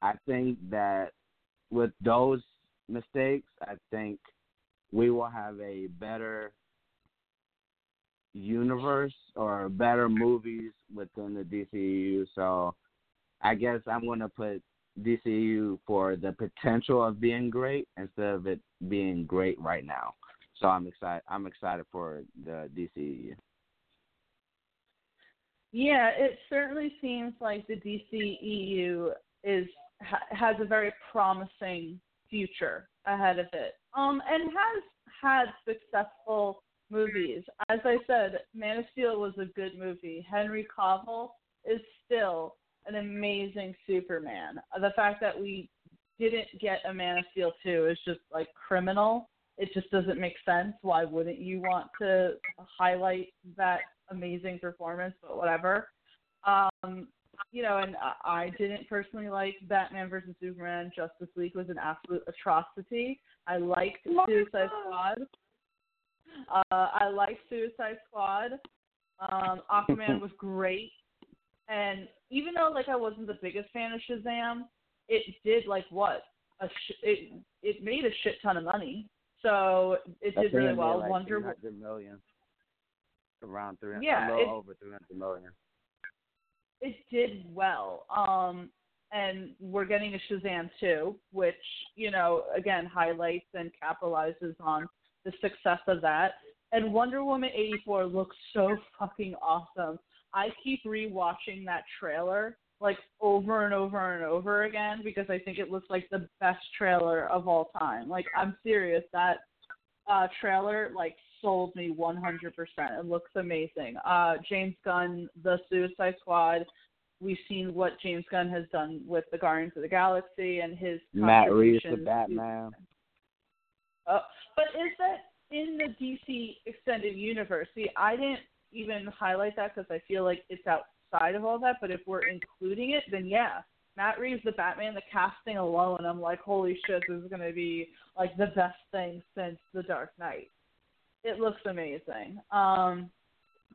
I think that with those mistakes, I think we will have a better universe or better movies within the DCU. So I guess I'm going to put DCU for the potential of being great instead of it being great right now. So I'm excited. I'm excited for the DCU. Yeah, it certainly seems like the DCEU is ha, has a very promising future ahead of it. Um, and has had successful movies. As I said, Man of Steel was a good movie. Henry Cavill is still an amazing Superman. The fact that we didn't get a Man of Steel 2 is just like criminal. It just doesn't make sense. Why wouldn't you want to highlight that amazing performance? But whatever. Um, you know, and I I didn't personally like Batman versus Superman. Justice League was an absolute atrocity. I liked Suicide Squad. Uh, I liked Suicide Squad. Um, Aquaman was great, and even though like I wasn't the biggest fan of Shazam, it did like what a sh- it it made a shit ton of money, so it That did really well. Like Wonder 300 million. Around 300, Yeah, a little it- over 300 million. it did well. Um, and we're getting a Shazam 2, which, you know, again, highlights and capitalizes on the success of that. And Wonder Woman 84 looks so fucking awesome. I keep rewatching that trailer like over and over and over again because I think it looks like the best trailer of all time. Like I'm serious, that uh trailer like sold me 100%. It looks amazing. Uh James Gunn, The Suicide Squad, we've seen what James Gunn has done with the Guardians of the Galaxy and his Matt Reeves, the to- Batman. uh, but is that in the DC extended universe? See, I didn't even highlight that because I feel like it's outside of all that. But if we're including it, then yeah, Matt Reeves, the Batman, the casting alone, I'm like, holy shit, this is gonna be like the best thing since The Dark Knight. It looks amazing. Um,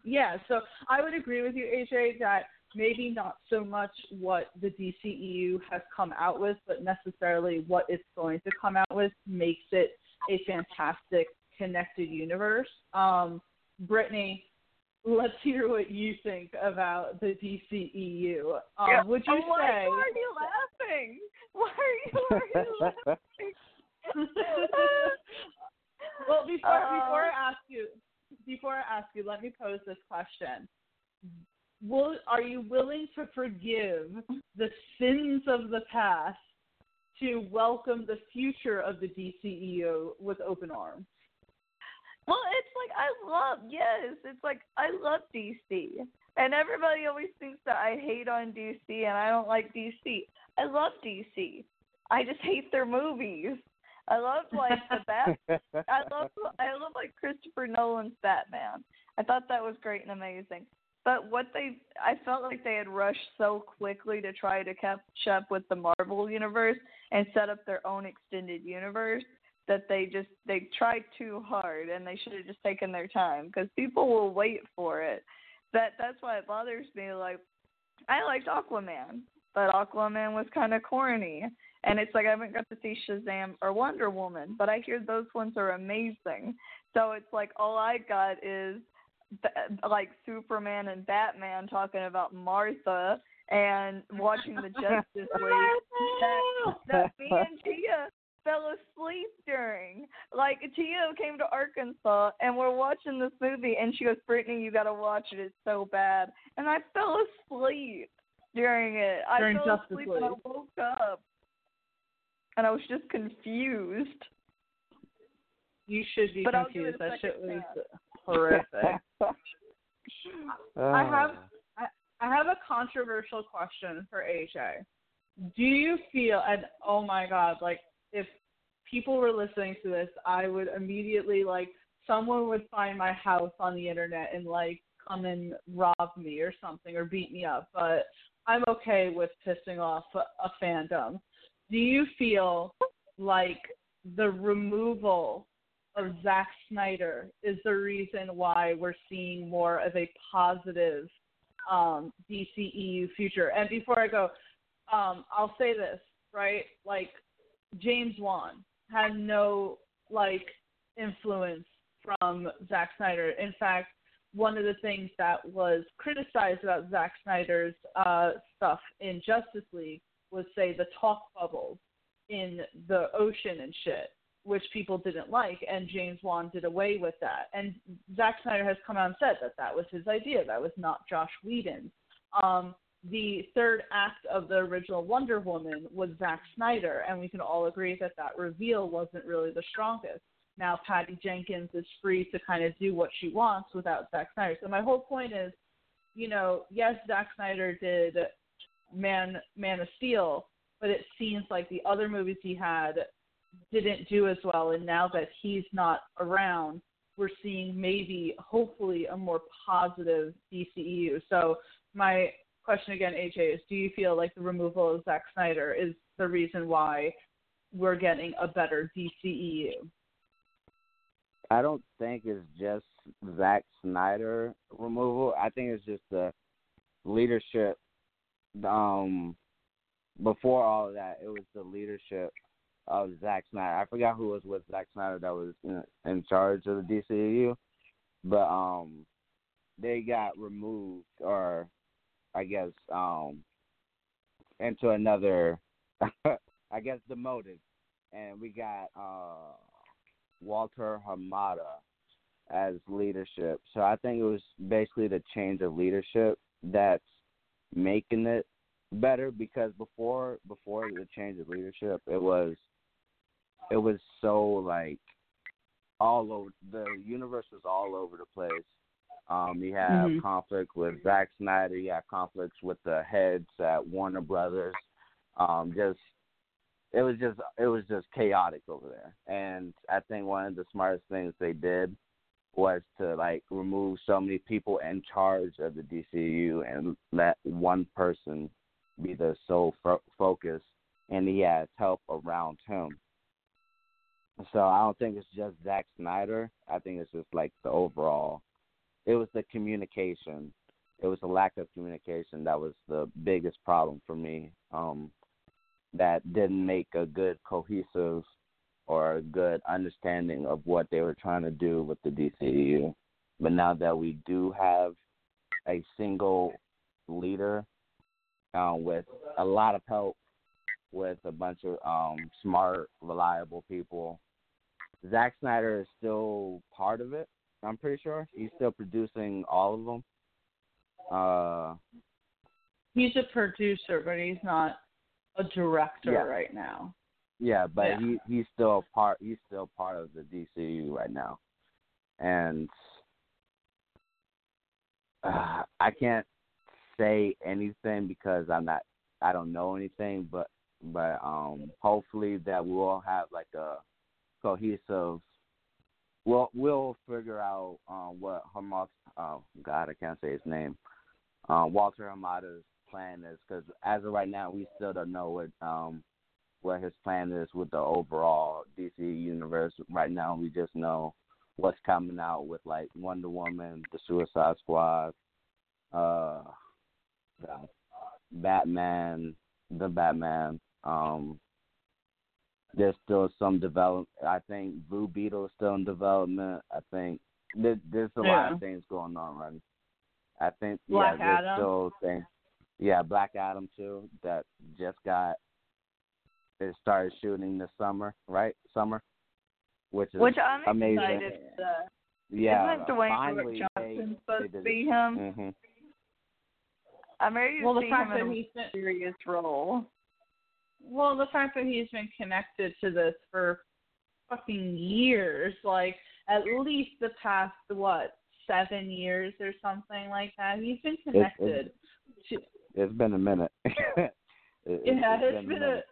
yeah, so I would agree with you, AJ, that maybe not so much what the DCEU has come out with, but necessarily what it's going to come out with makes it a fantastic connected universe. Um, Brittany, let's hear what you think about the DCEU. Um, Yeah. Would you oh, why, say? Why are you laughing? Why are you, are you laughing? well, before Uh, before I ask you, before I ask you, let me pose this question: Will are you willing to forgive the sins of the past to welcome the future of the DCEU with open arms? Well, it's like I love yes, it's like I love DC. And everybody always thinks that I hate on DC and I don't like DC. I love DC. I just hate their movies. I love like the Bat I love I love like Christopher Nolan's Batman. I thought that was great and amazing. But what they I felt like they had rushed so quickly to try to catch up with the Marvel universe and set up their own extended universe that they just they tried too hard and they should have just taken their time because people will wait for it. That that's why it bothers me. Like I liked Aquaman, but Aquaman was kind of corny, And it's like I haven't got to see Shazam or Wonder Woman, but I hear those ones are amazing. So it's like all I got is like Superman and Batman talking about Martha and watching the Justice League that, that me and Tia fell asleep during. Like Tio came to Arkansas and we're watching this movie and she goes, Brittany, you gotta watch it, it's so bad and I fell asleep during it. During I fell Justice asleep League. and I woke up. And I was just confused. You should be But confused. That shit second was chance. horrific. I have Ah. I have a controversial question for AJ. Do you feel and oh my god, like if people were listening to this, I would immediately like someone would find my house on the internet and like come and rob me or something or beat me up, but I'm okay with pissing off a, fandom. Do you feel like the removal of Zack Snyder is the reason why we're seeing more of a positive um, DCEU future. And before I go, um, I'll say this, right? Like James Wan had no like influence from Zack Snyder. In fact, one of the things that was criticized about Zack Snyder's uh, stuff in Justice League was say the talk bubbles in the ocean and shit, which people didn't like, and James Wan did away with that. And Zack Snyder has come out and said that that was his idea. That was not Joss Whedon's. Um, the third act of the original Wonder Woman was Zack Snyder, and we can all agree that that reveal wasn't really the strongest. Now Patty Jenkins is free to kind of do what she wants without Zack Snyder. So my whole point is, you know, yes, Zack Snyder did Man Man of Steel, but it seems like the other movies he had didn't do as well. And now that he's not around, we're seeing maybe, hopefully, a more positive DCEU. So my question again, AJ, is do you feel like the removal of Zack Snyder is the reason why we're getting a better DCEU? I don't think it's just Zack Snyder removal. I think it's just the leadership. Um, before all of that, it was the leadership of Zack Snyder. I forgot who was with Zack Snyder that was in, in charge of the DCU, but um, they got removed, or I guess um, into another, I guess demoted, and we got uh Walter Hamada as leadership. So I think it was basically the change of leadership that's making it better because before before the change of leadership it was it was so like all over the universe was all over the place. Um you have Mhm. conflict with Zack Snyder, you have conflicts with the heads at Warner Brothers. Um just it was just it was just chaotic over there. And I think one of the smartest things they did was to like remove so many people in charge of the DCU and let one person be the sole fo- focus, and he has help around him. So I don't think it's just Zack Snyder. I think it's just like the overall. It was the communication. It was the lack of communication that was the biggest problem for me. Um, that didn't make a good cohesive or a good understanding of what they were trying to do with the DCU. But now that we do have a single leader uh, with a lot of help, with a bunch of um, smart, reliable people, Zack Snyder is still part of it. I'm pretty sure he's still producing all of them. Uh, He's a producer, but he's not a director Yeah. right now. Yeah, but Yeah. he he's still part he's still part of the DCU right now, and uh, I can't say anything because I'm not I don't know anything, but but um hopefully that we'll have like a cohesive. We'll we'll figure out um what Hamas oh God I can't say his name um Walter Hamada's plan is because as of right now we still don't know what um what his plan is with the overall DC universe. Right now, we just know what's coming out with like Wonder Woman, the Suicide Squad, uh, uh, Batman, the Batman, um, there's still some development. I think Blue Beetle is still in development. I think there, there's a Yeah. lot of things going on right. I think Black yeah, there's Adam. still things. Yeah, Black Adam too. That just got it started shooting this summer, right? Summer, which is Which I'm amazing. excited. To, yeah. isn't Dwayne finally Rock they, Johnson they supposed to did be him? it. hmm I'm ready to Well, the see fact him that in a serious role. Well, the fact that he's been connected to this for fucking years, like at least the past what seven years or something like that. He's been connected to. It's been a minute. It- it- Yeah, it's it's been a. minute.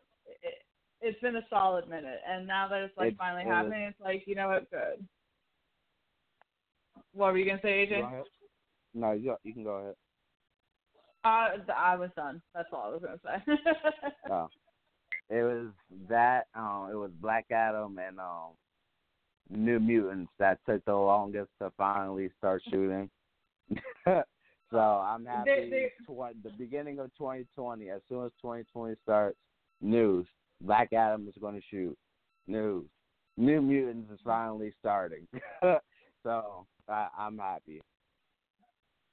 It, it's been a solid minute, and now that it's like It- finally it happening, it's like you know what, good. What were you gonna say, AJ? No, you you can go ahead. Uh, I was done. That's all I was gonna say. Oh. It was that, um, it was Black Adam and um New Mutants that took the longest to finally start shooting. so I'm happy They- they- tw- the beginning of twenty twenty, as soon as twenty twenty starts, news. Black Adam is gonna shoot. News. New Mutants is finally starting. so I, I'm happy.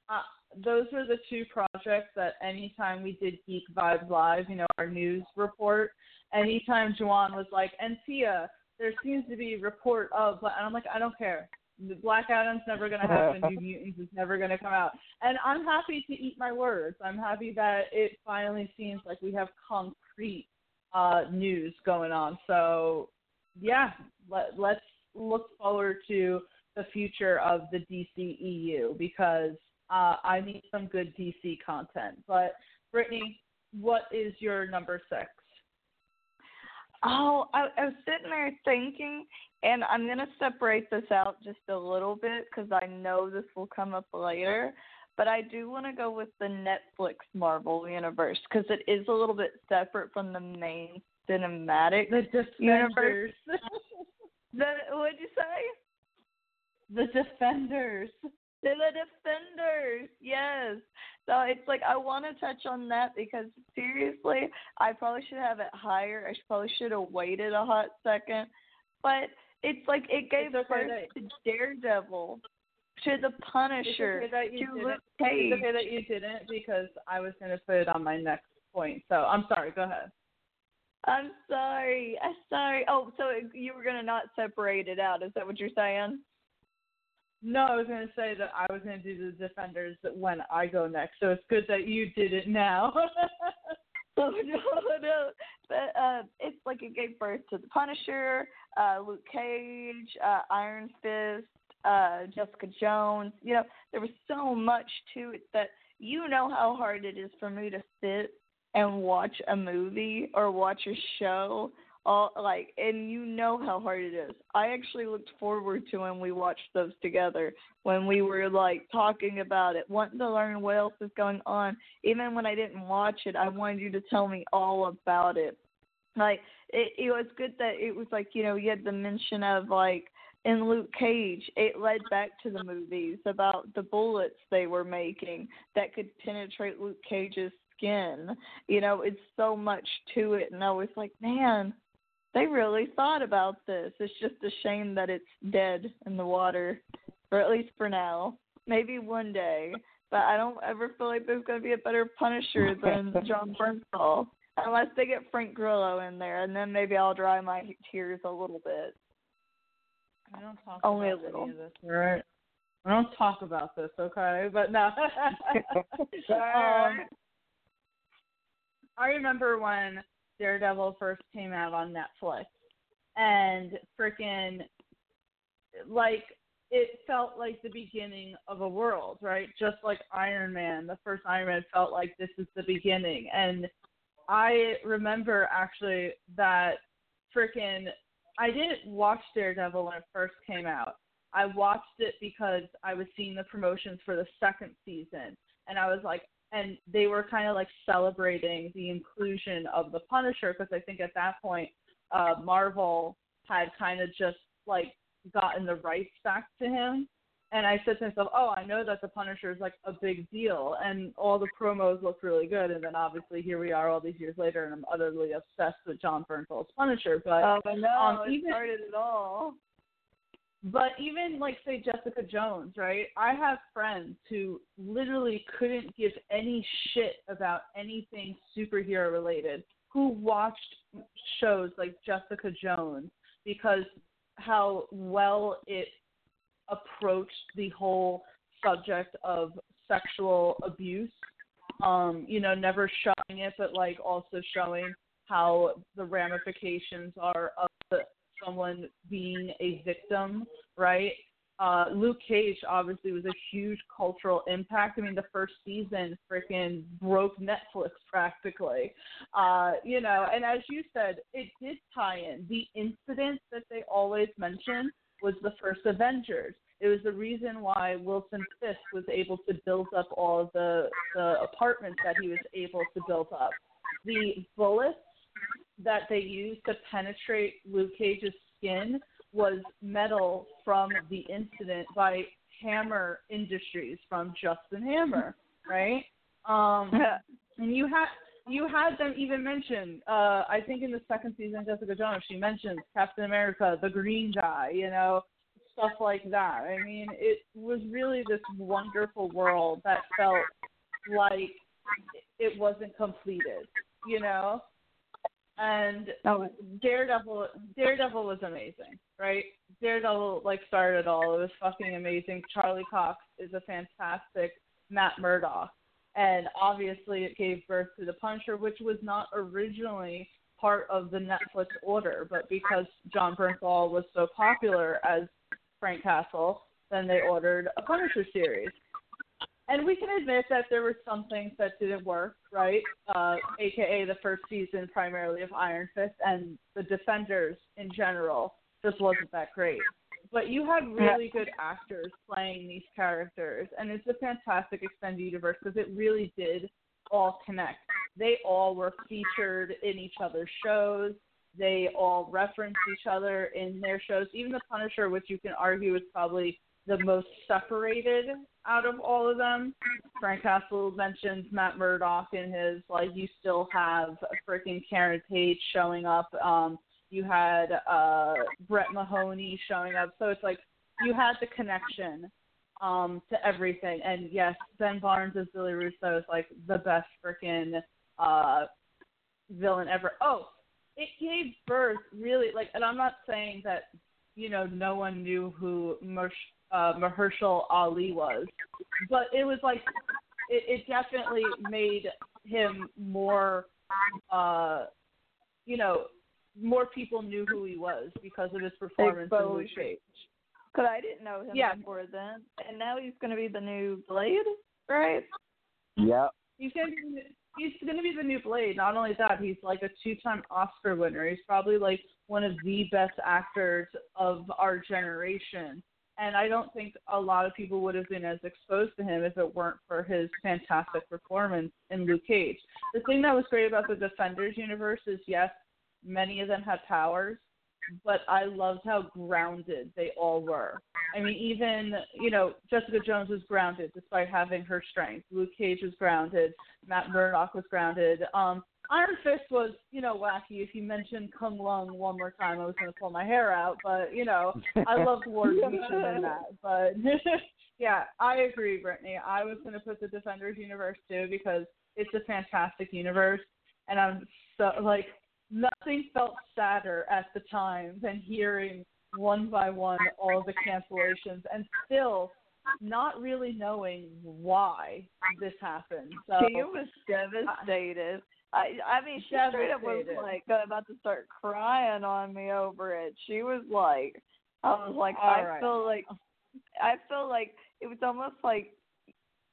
Uh, those were the two projects that anytime we did Geek Vibes Live, you know, our news report, anytime Juwan was like, and Tia, there seems to be a report of, and I'm like, I don't care. The Black Adam's never going to happen. New Mutants is never going to come out. And I'm happy to eat my words. I'm happy that it finally seems like we have concrete uh, news going on. So, yeah, let, let's look forward to the future of the DCEU because uh, I need some good DC content. But Brittany, what is your number six? Oh, I, I was sitting there thinking, and I'm going to separate this out just a little bit because I know this will come up later. But I do want to go with the Netflix Marvel universe because it is a little bit separate from the main cinematic. The Universe. The what'd you say? the Defenders. They're the Defenders. Yes. So it's like I want to touch on that because seriously, I probably should have it higher. I probably should have waited a hot second, but it's like it gave okay birth to Daredevil, to the Punisher, okay to. Luke Cage. It's okay that you didn't because I was going to put it on my next point. So I'm sorry. Go ahead. I'm sorry. I'm sorry. Oh, so you were gonna not separate it out? Is that what you're saying? No, I was going to say that I was going to do the Defenders when I go next. So it's good that you did it now. Oh no, no. But uh, it's like it gave birth to the Punisher, uh, Luke Cage, uh, Iron Fist, uh, Jessica Jones. You know, there was so much to it that you know how hard it is for me to sit and watch a movie or watch a show. All like, and you know how hard it is. I actually looked forward to when we watched those together. When we were like talking about it, wanting to learn what else is going on even when I didn't watch it, I wanted you to tell me all about it. Like it, it was good that it was like you know you had the mention of like in Luke Cage, it led back to the movies about the bullets they were making that could penetrate Luke Cage's skin. You know, it's so much to it, and I was like, man, they really thought about this. It's just a shame that it's dead in the water, or at least for now. Maybe one day, but I don't ever feel like there's going to be a better Punisher than Jon Bernthal, unless they get Frank Grillo in there, and then maybe I'll dry my tears a little bit. I don't talk Only a little. any of this, all right? I don't talk about this, okay? But no. um, I remember when Daredevil first came out on Netflix, and freaking, like, it felt like the beginning of a world, right? Just like Iron Man, the first Iron Man felt like this is the beginning. And I remember actually that freaking I didn't watch Daredevil when it first came out. I watched it because I was seeing the promotions for the second season, and I was like, and they were kind of like celebrating the inclusion of the Punisher because I think at that point, uh, Marvel had kind of just like gotten the rights back to him, And I said to myself, "Oh, I know that the Punisher is like a big deal, and all the promos look really good." And then obviously here we are, all these years later, and I'm utterly obsessed with Jon Bernthal's Punisher. But oh no, um, it even started it all. But even like say Jessica Jones, right? I have friends who literally couldn't give any shit about anything superhero related who watched shows like Jessica Jones because how well it approached the whole subject of sexual abuse. Um, you know, never showing it, but like also showing how the ramifications are of the, someone being a victim, right? Uh, Luke Cage obviously was a huge cultural impact. I mean, the first season freaking broke Netflix practically. Uh, you know, and as you said, it did tie in. The incident that they always mention was the first Avengers. It was the reason why Wilson Fisk was able to build up all the the apartments that he was able to build up. The bullets that they used to penetrate Luke Cage's skin was metal from the incident by Hammer Industries from Justin Hammer, right? Um, and you had you had them even mention. Uh, I think in the second season, Jessica Jones, she mentions Captain America, the Green Guy, you know, stuff like that. I mean, it was really this wonderful world that felt like it wasn't completed, you know. And Oh, Daredevil Daredevil was amazing, right? Daredevil like started it all. It was fucking amazing. Charlie Cox is a fantastic Matt Murdock. And obviously it gave birth to the Punisher, which was not originally part of the Netflix order, but because Jon Bernthal was so popular as Frank Castle, then they ordered a Punisher series. And we can admit that there were some things that didn't work, right? Uh, AKA the first season primarily of Iron Fist and the Defenders in general just wasn't that great. But you had really good actors playing these characters, and it's a fantastic extended universe because it really did all connect. They all were featured in each other's shows. They all referenced each other in their shows. Even the Punisher, which you can argue is probably the most separated out of all of them. Frank Castle mentions Matt Murdock in his like you still have freaking Karen Page showing up. Um you had uh Brett Mahoney showing up. So it's like you had the connection um to everything. And yes, Ben Barnes as Billy Russo is like the best freaking uh villain ever. Oh, it gave birth really like and I'm not saying that you know no one knew who Mersh, uh, Mahershala Ali was, but it was like it, it definitely made him more, uh, you know, more people knew who he was because of his performance in Luke Cage. Cause I didn't know him Yeah. before then, and now he's gonna be the new Blade, right? Yep. He's gonna be he's gonna be the new Blade. Not only that, he's like a two-time Oscar winner. He's probably like one of the best actors of our generation. And I don't think a lot of people would have been as exposed to him if it weren't for his fantastic performance in Luke Cage. The thing that was great about the Defenders universe is yes, many of them had powers, but I loved how grounded they all were. I mean, even you know, Jessica Jones was grounded despite having her strength. Luke Cage was grounded. Matt Murdock was grounded. Um, Iron Fist was, you know, wacky. If you mentioned K'un-Lun one more time, I was going to pull my hair out. But you know, I loved Ward Beecham in that. But yeah, I agree, Brittany. I was going to put the Defenders universe too because it's a fantastic universe, and I'm so like nothing felt sadder at the time than hearing one by one all the cancellations and still not really knowing why this happened. So She was devastated. I I mean, she straight up was like uh, about to start crying on me over it. She was like, I was like, All I right. feel like, I feel like it was almost like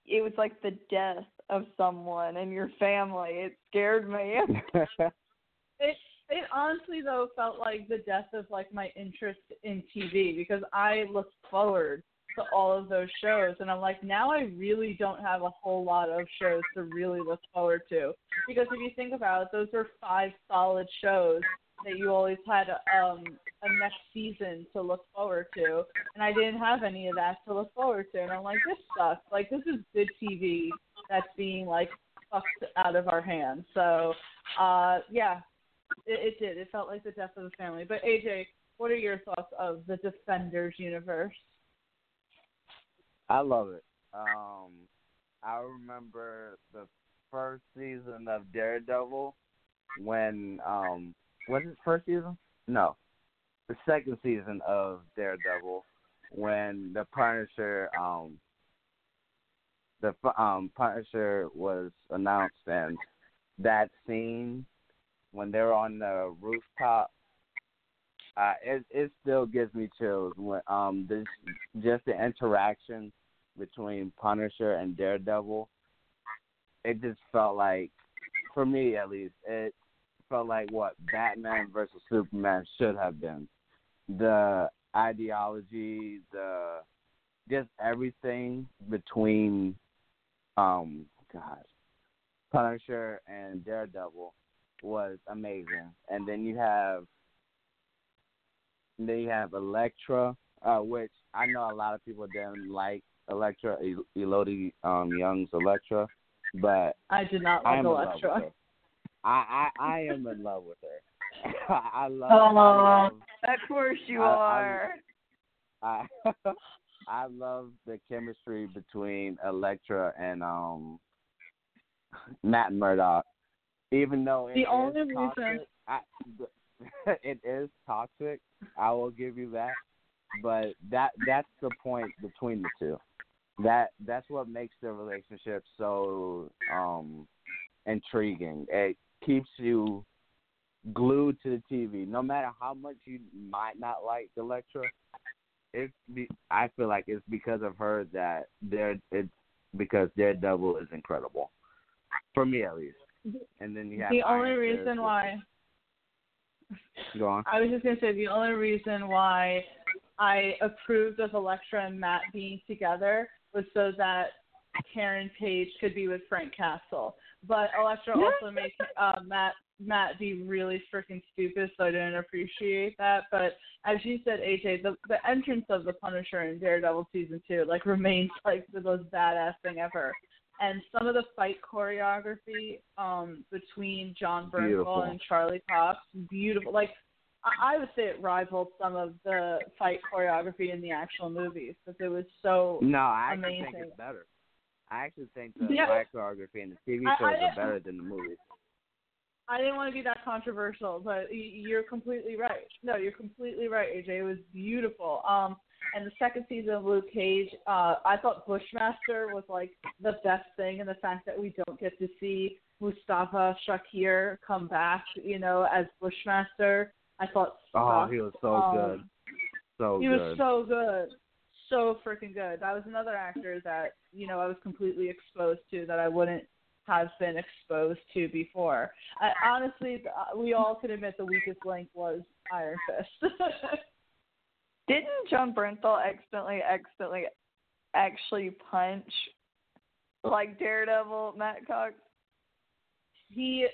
it was like the death of someone in your family. It scared me. it it honestly though felt like the death of like my interest in TV because I looked forward to all of those shows and I'm like now I really don't have a whole lot of shows to really look forward to because if you think about it those were five solid shows that you always had um a next season to look forward to, and I didn't have any of that to look forward to, and I'm like, this sucks. Like this is good TV that's being like fucked out of our hands. So, uh, yeah, it, it did. It felt like the death of a family. But AJ, what are your thoughts of the Defenders universe? I love it. Um, I remember the first season of Daredevil when um was it first season? No, the second season of Daredevil when the Punisher um the um Punisher was announced and that scene when they're on the rooftop uh it it still gives me chills when um this just the interaction between Punisher and Daredevil it just felt like for me at least it felt like what Batman versus Superman should have been the ideology the just everything between um God Punisher and Daredevil was amazing. And then you have then you have Elektra, uh, which I know a lot of people didn't like Elektra, Elodie um, Yung's Elektra, but I did not like am Elektra. in love with her. I, I I am in love with her. I love. Oh, I love of course you I- are. I I love the chemistry between Elektra and um Matt Murdock. Even though The only reason- I, it is toxic, I will give you that. But that that's the point between the two. That that's what makes the relationship so um intriguing. It keeps you glued to the TV, no matter how much you might not like Elektra it's be, I feel like it's because of her that they're it's because their double is incredible for me at least. And then you have the only reason why Go on. I was just gonna say the only reason why I approved of Elektra and Matt being together was so that Karen Page could be with Frank Castle. But Elektra also makes uh, Matt Matt be really freaking stupid, so I didn't appreciate that. But as you said, AJ, the the entrance of the Punisher in Daredevil season two like remains like the most badass thing ever. And some of the fight choreography um between Jon Bernthal and Charlie Cox, beautiful. Like I I would say it rivaled some of the fight choreography in the actual movies because it was so No, I actually think it's better. I actually think the Yeah. fight choreography in the TV shows I- are better than the movies. I didn't want to be that controversial, but you're completely right. No, you're completely right, AJ. It was beautiful. Um, and the second season of Luke Cage, uh, I thought Bushmaster was like the best thing, and the fact that we don't get to see Mustafa Shakir come back, you know, as Bushmaster, I thought. Oh, sucked. he was so Um, good. So he good. was so good, so freaking good. That was another actor that you know I was completely exposed to that I wouldn't have been exposed to before. I, honestly, we all can admit the weakest link was Iron Fist. Didn't Jon Bernthal accidentally accidentally actually punch like Daredevil Matt Cox? he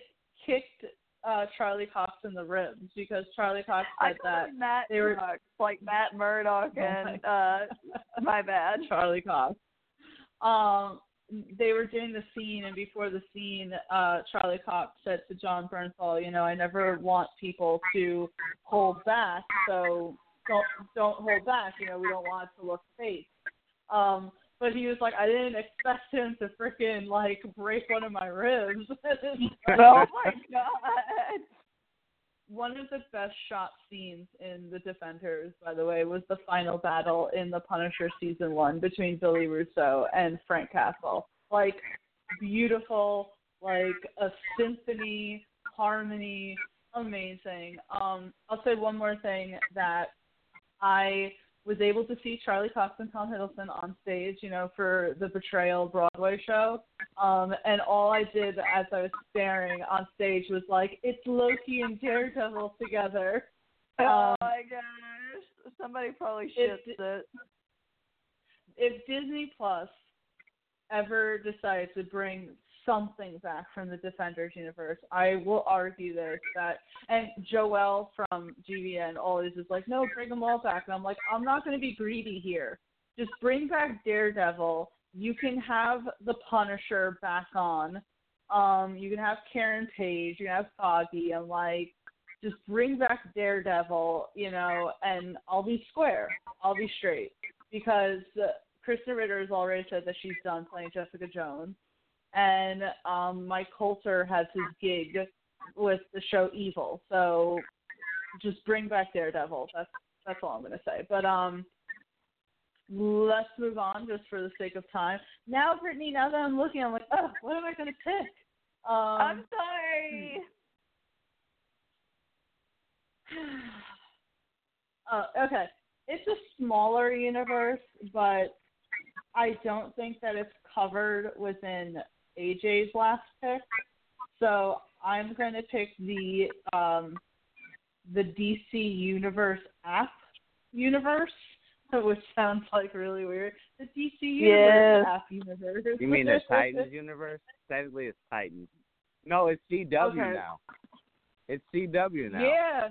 kicked uh Charlie Cox in the ribs because Charlie Cox said that Matt they were- Cox, like Matt Murdock Oh and uh my bad. Charlie Cox. Um, they were doing the scene, and before the scene, uh, Charlie Cox said to Jon Bernthal, "You know, I never want people to hold back, so don't don't hold back. You know, we don't want it to look fake." Um, but he was like, "I didn't expect him to freaking like break one of my ribs." oh my god. One of the best shot scenes in The Defenders, by the way, was the final battle in The Punisher season one between Billy Russo and Frank Castle. Like beautiful, like a symphony, harmony, amazing. Um, I'll say one more thing that I was able to see Charlie Cox and Tom Hiddleston on stage, you know, for the Betrayal Broadway show. Um, and all I did as I was staring on stage was like, it's Loki and Daredevil together. Oh Um, my gosh. Somebody probably it- shits it. If Disney Plus ever decides to bring something back from the Defenders universe. I will argue this that and Joel from GVN always is like, no, bring them all back, and I'm like, I'm not going to be greedy here. Just bring back Daredevil. You can have the Punisher back on. Um, you can have Karen Page. You can have Foggy. I'm like, just bring back Daredevil, you know, and I'll be square. I'll be straight because uh, Krysten Ritter has already said that she's done playing Jessica Jones, and um, Mike Colter has his gig with the show Evil. So just bring back Daredevil. That's that's all I'm gonna say. But um, let's move on just for the sake of time. Now, Brittany, now that I'm looking, I'm like, oh, what am I gonna pick? Um, I'm sorry. uh, okay, it's a smaller universe, but I don't think that it's covered within AJ's last pick. So I'm going to pick the um, the DC Universe app universe, which sounds like really weird. The DC Universe Yes. app universe. You mean the Titans universe? Technically, it's Titans. No, it's CW Okay. now. It's CW now. Yeah,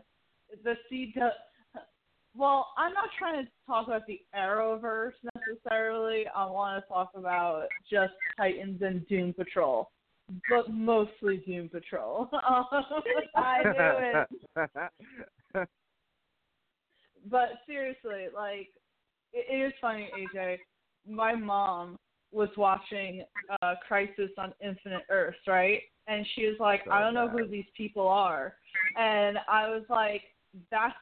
the CW. Well, I'm not trying to talk about the Arrowverse necessarily. I want to talk about just Titans and Doom Patrol, but mostly Doom Patrol. I knew it. but seriously, like it, it is funny, AJ. My mom was watching uh Crisis on Infinite Earths, right? And she was like, So I don't know who these people are. And I was like, that's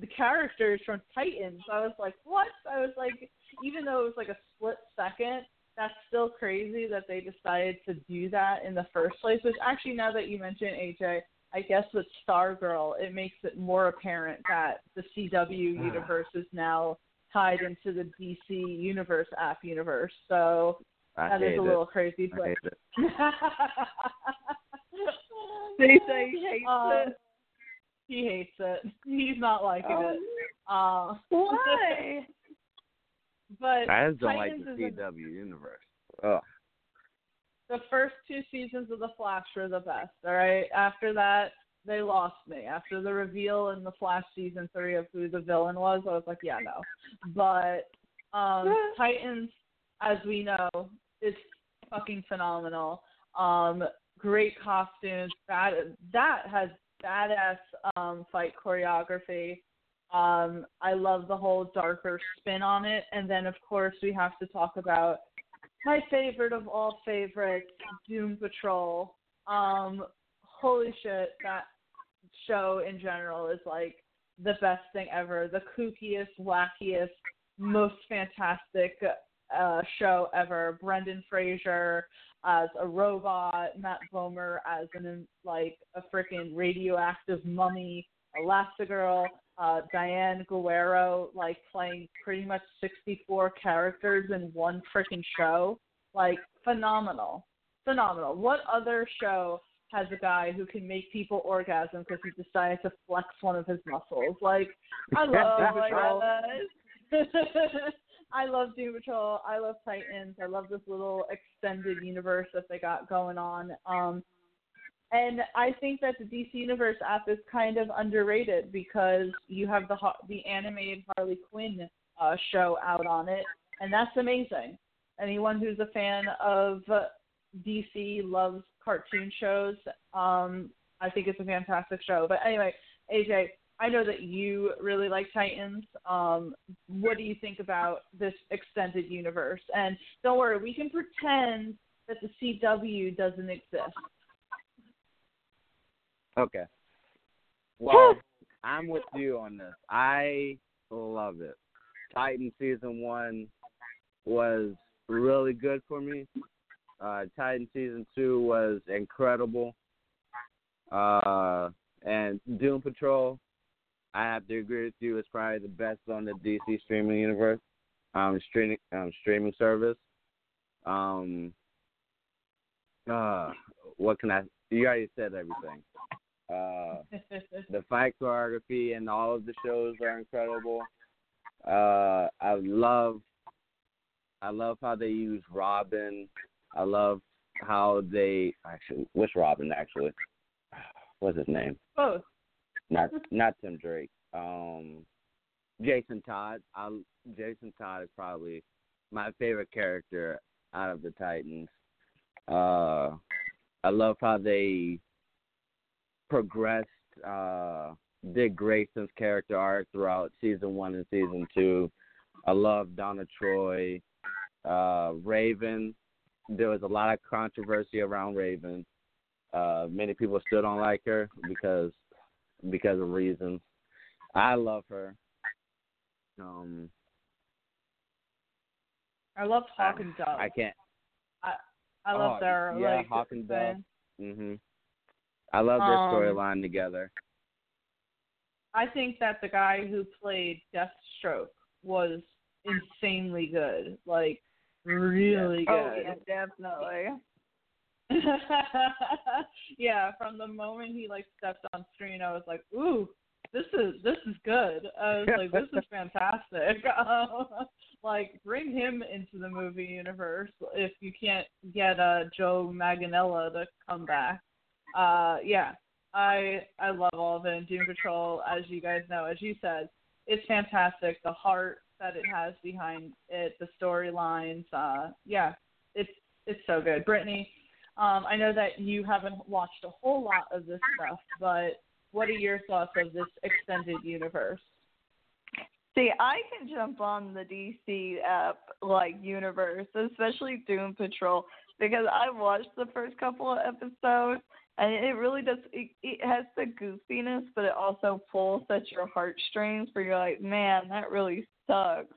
the characters from Titans. I was like, what? I was like, even though it was like a split second, that's still crazy that they decided to do that in the first place. Which actually, now that you mention AJ, I guess with Stargirl, it makes it more apparent that the CW Ah. universe is now tied into the DC universe app universe. So I that hate is a it. little crazy, I but hate it. They say he hates Uh, it. He hates it. He's not liking Oh, it. Uh, why? But I just don't like the is a- CW universe. Ugh. the first two seasons of The Flash were the best. All right. After that, they lost me. After the reveal in the Flash season three of who the villain was, I was like, yeah, no. But um Titans, as we know, is fucking phenomenal. Um, great costumes. That that has badass um fight choreography. Um, I love the whole darker spin on it. And then of course we have to talk about my favorite of all favorites, Doom Patrol. Um, holy shit, that show in general is like the best thing ever. The kookiest, wackiest, most fantastic uh, show ever. Brendan Fraser as a robot, Matt Bomer as an like a freaking radioactive mummy, Elastigirl, uh, Diane Guerrero like playing pretty much 64 characters in one freaking show. Like phenomenal, phenomenal. What other show has a guy who can make people orgasm because he decided to flex one of his muscles? Like I love Doom Patrol. I love Doom Patrol. I love Titans. I love this little extended universe that they got going on. Um, and I think that the DC Universe app is kind of underrated because you have the the animated Harley Quinn uh, show out on it, and that's amazing. Anyone who's a fan of uh, DC loves cartoon shows. Um, I think it's a fantastic show. But anyway, AJ, I know that you really like Titans. Um, what do you think about this extended universe? And don't worry, we can pretend that the CW doesn't exist. Okay. Well, I'm with you on this. I love it. Titan season one was really good for me. Uh, Titan season two was incredible. Uh, and Doom Patrol, I have to agree with you, it's probably the best on the DC streaming universe, um, streaming um, streaming service. Um, uh, what can I? You already said everything. Uh, the fight choreography and all of the shows are incredible. Uh, I love, I love how they use Robin. I love how they actually which Robin actually what's his name? Both. Not not Tim Drake. Um, Jason Todd. I Jason Todd is probably my favorite character out of the Titans. Uh, I love how they progressed uh, Dick Grayson's character arc throughout season one and season two. I love Donna Troy, uh, Raven. There was a lot of controversy around Raven. Uh, many people still don't like her because because of reasons. I love her. Um, I love Hawk and Dove. I can't. I I love oh, their yeah, like Hawk and Dove. Mhm. I love their Um, storyline together. I think that the guy who played Deathstroke was insanely good. Like really Oh good. yeah, definitely. yeah, from the moment he like stepped on screen, I was like, "Ooh, this is this is good." I was like, "This is fantastic." Like, bring him into the movie universe if you can't get uh, Joe Manganiello to come back. Uh, yeah, I I love all of it. Doom Patrol, as you guys know, as you said, it's fantastic. The heart that it has behind it, the storylines. Uh, yeah, it's it's so good. Brittany, um, I know that you haven't watched a whole lot of this stuff, but what are your thoughts of this extended universe? See, I can jump on the DC app like universe, especially Doom Patrol, because I watched the first couple of episodes and it really does it, it has the goofiness but it also pulls at your heartstrings where you're like, Man, that really sucks.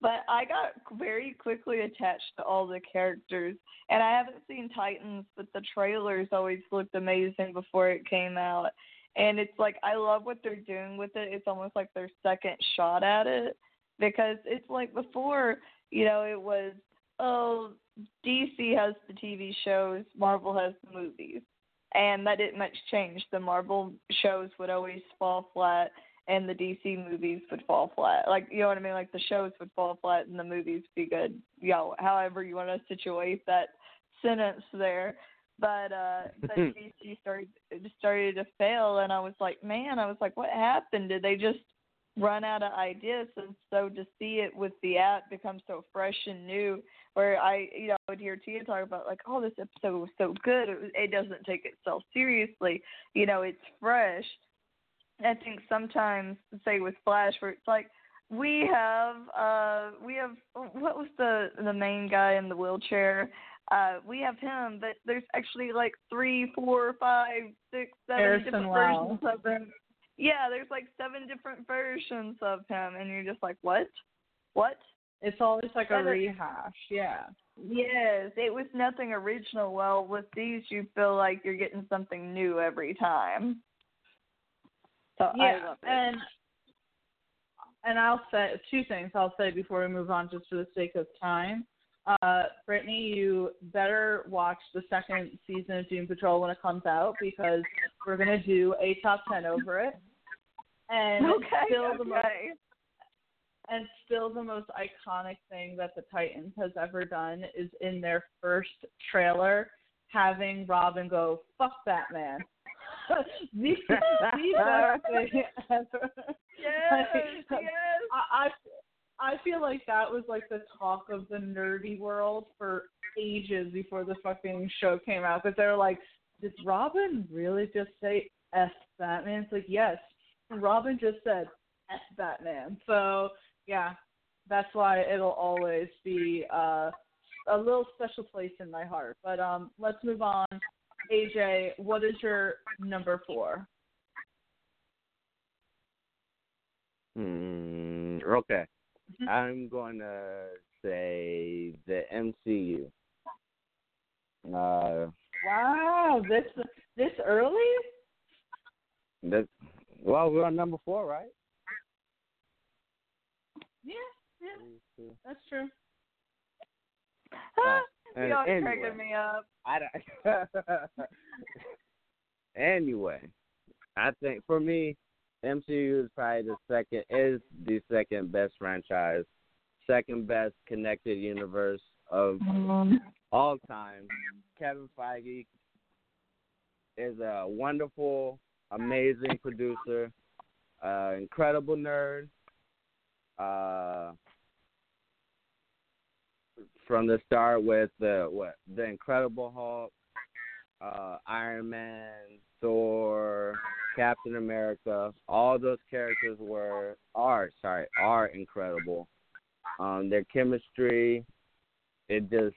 But I got very quickly attached to all the characters. And I haven't seen Titans, but the trailers always looked amazing before it came out and it's like I love what they're doing with it. It's almost like their second shot at it because it's like before, you know, it was oh DC has the TV shows, Marvel has the movies, and that didn't much change. The Marvel shows would always fall flat, and the DC movies would fall flat. Like you know what I mean? Like the shows would fall flat, and the movies be good. You know, however you want to situate that sentence there but uh but DC started started to fail and I was like, man, I was like, what happened? Did they just run out of ideas? And so to see it with the app become so fresh and new, where I you know I would hear Tia talk about like, oh, this episode was so good. It, it doesn't take itself seriously. You know, it's fresh. I think sometimes, say with Flash, where it's like we have uh we have what was the the main guy in the wheelchair uh we have him but there's actually like three four five six seven Harrison different Wells. versions of him yeah there's like seven different versions of him and you're just like what what It's always like a rehash. Yeah. yes it was nothing original well with these you feel like you're getting something new every time so yeah, I love it. and and I'll say two things. I'll say before we move on, just for the sake of time. Uh, Brittany, you better watch the second season of Doom Patrol when it comes out because we're gonna do a top ten over it. And okay still the most okay and still the most iconic thing that the Titans has ever done is in their first trailer having Robin go, Fuck Batman. the, the best thing ever. yes Like, yes I, I I feel like that was like the talk of the nerdy world for ages before the fucking show came out. But they're like, did Robin really just say F Batman? It's like, yes, Robin just said F Batman. So yeah, that's why it'll always be uh, a little special place in my heart. But um, let's move on. AJ, what is your number four? Hmm. Okay. Mhm. I'm going to say the MCU. Uh, Wow, this this early? that. Well, we're on number four, right? Yeah, yeah, that's true. Uh, you all anyway. cracking me up. I don't. anyway, I think for me, MCU is probably the second is the second best franchise, second best connected universe of Mm-hmm. all time. Kevin Feige is a wonderful, amazing producer, uh, incredible nerd. Uh, from the start with the what the Incredible Hulk, uh, Iron Man, Thor, Captain America, all those characters were are sorry are incredible. Um, their chemistry, it just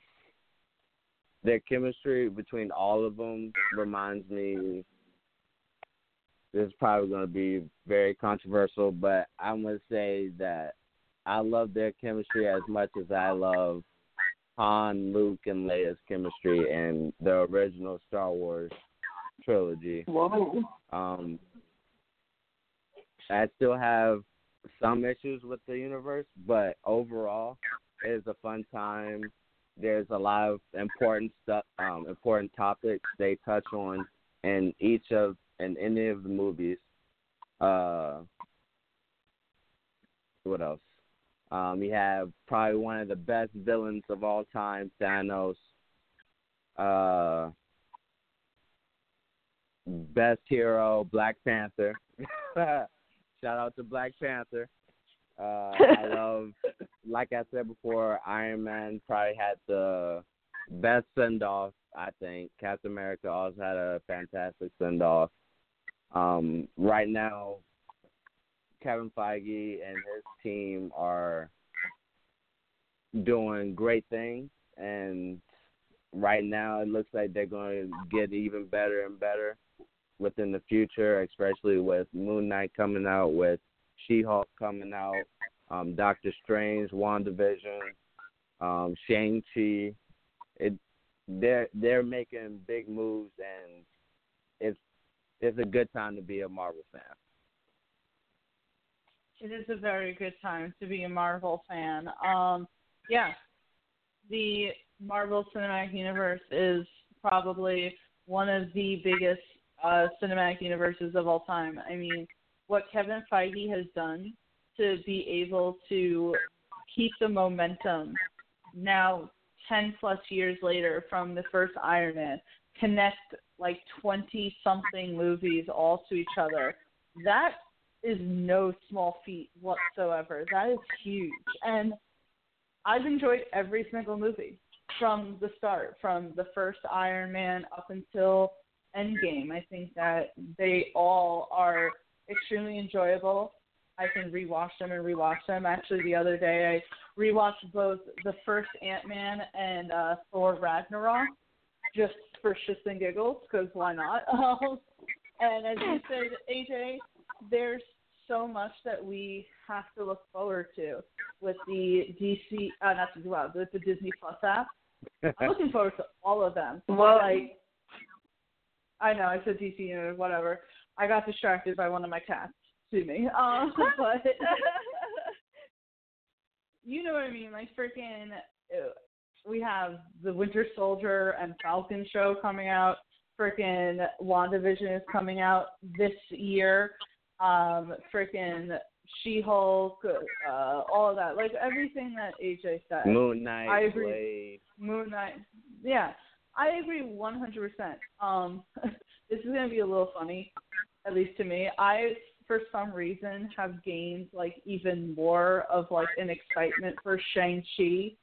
their chemistry between all of them reminds me. This is probably going to be very controversial, but I'm going to say that I love their chemistry as much as I love Han, Luke, and Leia's chemistry in the original Star Wars trilogy. Whoa. Um, I still have some issues with the universe, but overall, it is a fun time. There's a lot of important stuff, um, important topics they touch on in each of in any of the movies. Uh, what else? Um, we have probably one of the best villains of all time, Thanos. Uh, best hero, Black Panther. Shout out to Black Panther. Uh, I love, like I said before, Iron Man probably had the best send off. I think Captain America also had a fantastic send off. Um, right now, Kevin Feige and his team are doing great things, and right now it looks like they're going to get even better and better within the future, especially with Moon Knight coming out, with She Hulk coming out, um, Doctor Strange, WandaVision, um, Shang Chi. It they're they're making big moves, and it's it's a good time to be a Marvel fan. It is a very good time to be a Marvel fan. Um, yeah, the Marvel Cinematic Universe is probably one of the biggest uh, cinematic universes of all time. I mean, what Kevin Feige has done to be able to keep the momentum now 10 plus years later from the first Iron Man, connect like 20 something movies all to each other. That is no small feat whatsoever. That is huge. And I've enjoyed every single movie from the start, from the first Iron Man up until Endgame. I think that they all are extremely enjoyable. I can rewatch them and rewatch them. Actually, the other day I rewatched both the first Ant Man and uh, Thor Ragnarok just for shits and giggles because why not? Um, and as you said, AJ, there's so much that we have to look forward to with the DC, uh, not the well, with the Disney Plus app. I'm looking forward to all of them. Well, like I know I said DC or whatever. I got distracted by one of my cats. Sue me. Um, but you know what I mean? Like freaking, uh, we have the Winter Soldier and Falcon show coming out. Freaking WandaVision is coming out this year. Um, freaking She-Hulk, uh, all of that. Like everything that AJ said. Moon Knight, I agree. Blade. Moon Knight. Yeah, I agree 100%. Um, this is going to be a little funny, at least to me. I, for some reason, have gained like even more of like an excitement for Shang Chi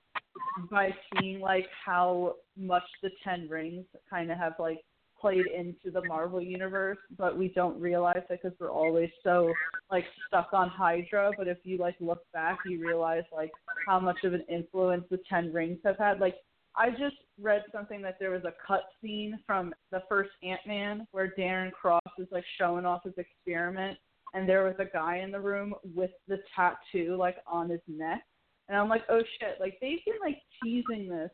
by seeing like how much the Ten Rings kind of have like played into the Marvel universe, but we don't realize it because we're always so like stuck on Hydra. But if you like look back, you realize like how much of an influence the Ten Rings have had. Like I just read something that there was a cut scene from the first Ant Man where Darren Cross is like showing off his experiment, and there was a guy in the room with the tattoo like on his neck, and I'm like, oh shit! Like they've been like teasing this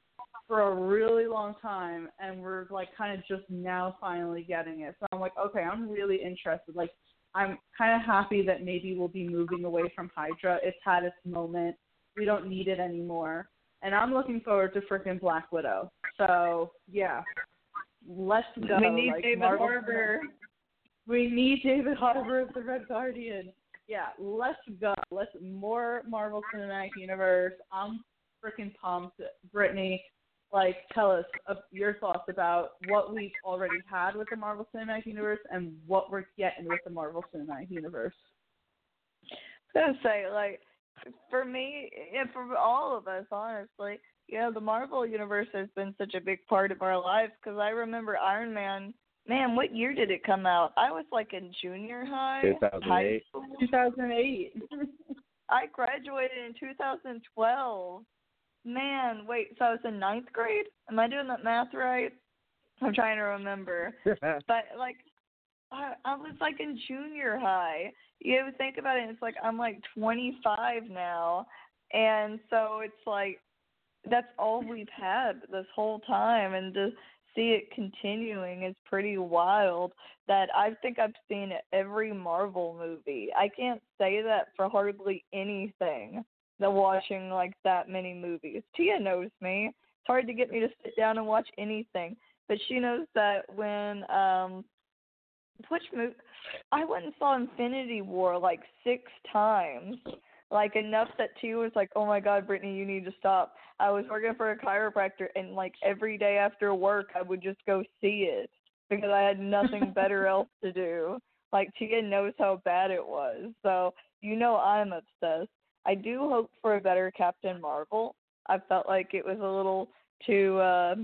for a really long time, and we're like kind of just now finally getting it. So I'm like, okay, I'm really interested. Like I'm kind of happy that maybe we'll be moving away from Hydra. It's had its moment. We don't need it anymore and I'm looking forward to freaking Black Widow. So yeah, let's go. we need like, David Marvel Harbour. We need David Harbour as the Red Guardian. Yeah, let's go. Let's more Marvel Cinematic Universe. I'm freaking pumped, Brittany. like tell us uh, your thoughts about what we've already had with the Marvel Cinematic Universe and what we're getting with the Marvel Cinematic Universe. I was say, like, for me and for all of us, honestly, yeah, the Marvel universe has been such a big part of our lives because I remember Iron Man. Man, what year did it come out? I was like in junior high. 2008. 2008. I graduated in 2012. Man, wait, so I was in ninth grade? Am I doing that math right? I'm trying to remember. but like, I, I was like in junior high. You think about it, it's like I'm like 25 now, and so it's like that's all we've had this whole time, and to see it continuing is pretty wild. That I think I've seen every Marvel movie. I can't say that for hardly anything. That watching like that many movies. Tia knows me. It's hard to get me to sit down and watch anything, but she knows that when um which movie I went and saw Infinity War like six times. Like enough that Tia was like, "Oh my God, Brittany, you need to stop." I was working for a chiropractor, and like every day after work, I would just go see it because I had nothing better else to do. Like Tia knows how bad it was, so you know I'm obsessed. I do hope for a better Captain Marvel. I felt like it was a little too. uh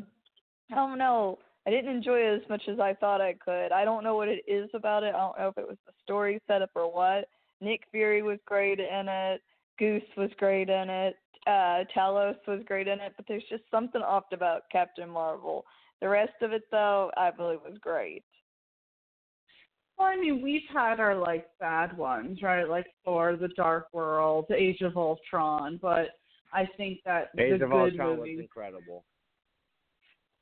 I don't know. I didn't enjoy it as much as I thought I could. I don't know what it is about it. I don't know if it was the story setup or what. Nick Fury was great in it. Goose was great in it. Uh, Talos was great in it. But there's just something off about Captain Marvel. The rest of it, though, I believe was great. Well, I mean, we've had our like bad ones, right? Like Thor, The Dark World, The Age of Ultron, but I think that Age the of good Ultron movies. was incredible.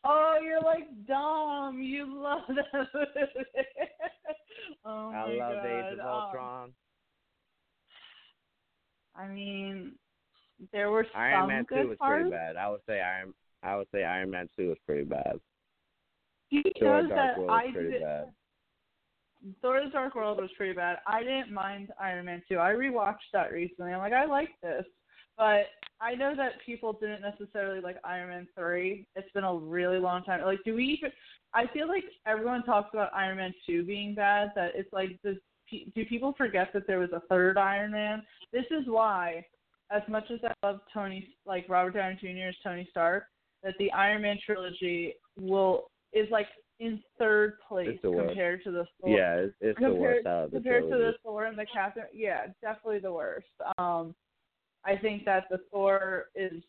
Oh, you're like dumb. You love that oh I my love God. Age of Um, Ultron. I mean, there were some Iron Man good Two was parts. pretty bad. I would say Iron. I would say Iron Man Two was pretty bad. He knows Dark that World I was pretty did, bad. Thor: The Dark World was pretty bad. I didn't mind Iron Man 2. I rewatched that recently. I'm like, I like this, but I know that people didn't necessarily like Iron Man 3. It's been a really long time. Like, do we even? I feel like everyone talks about Iron Man 2 being bad. That it's like, does pe- do people forget that there was a third Iron Man? This is why, as much as I love Tony, like Robert Downey Jr.'s Tony Stark, that the Iron Man trilogy will is like in third place the compared to the Thor. Yeah, it's, it's the compared, worst out of the compared to the trilogy. Thor and the Captain. Yeah, definitely the worst. Um, I think that the Thor is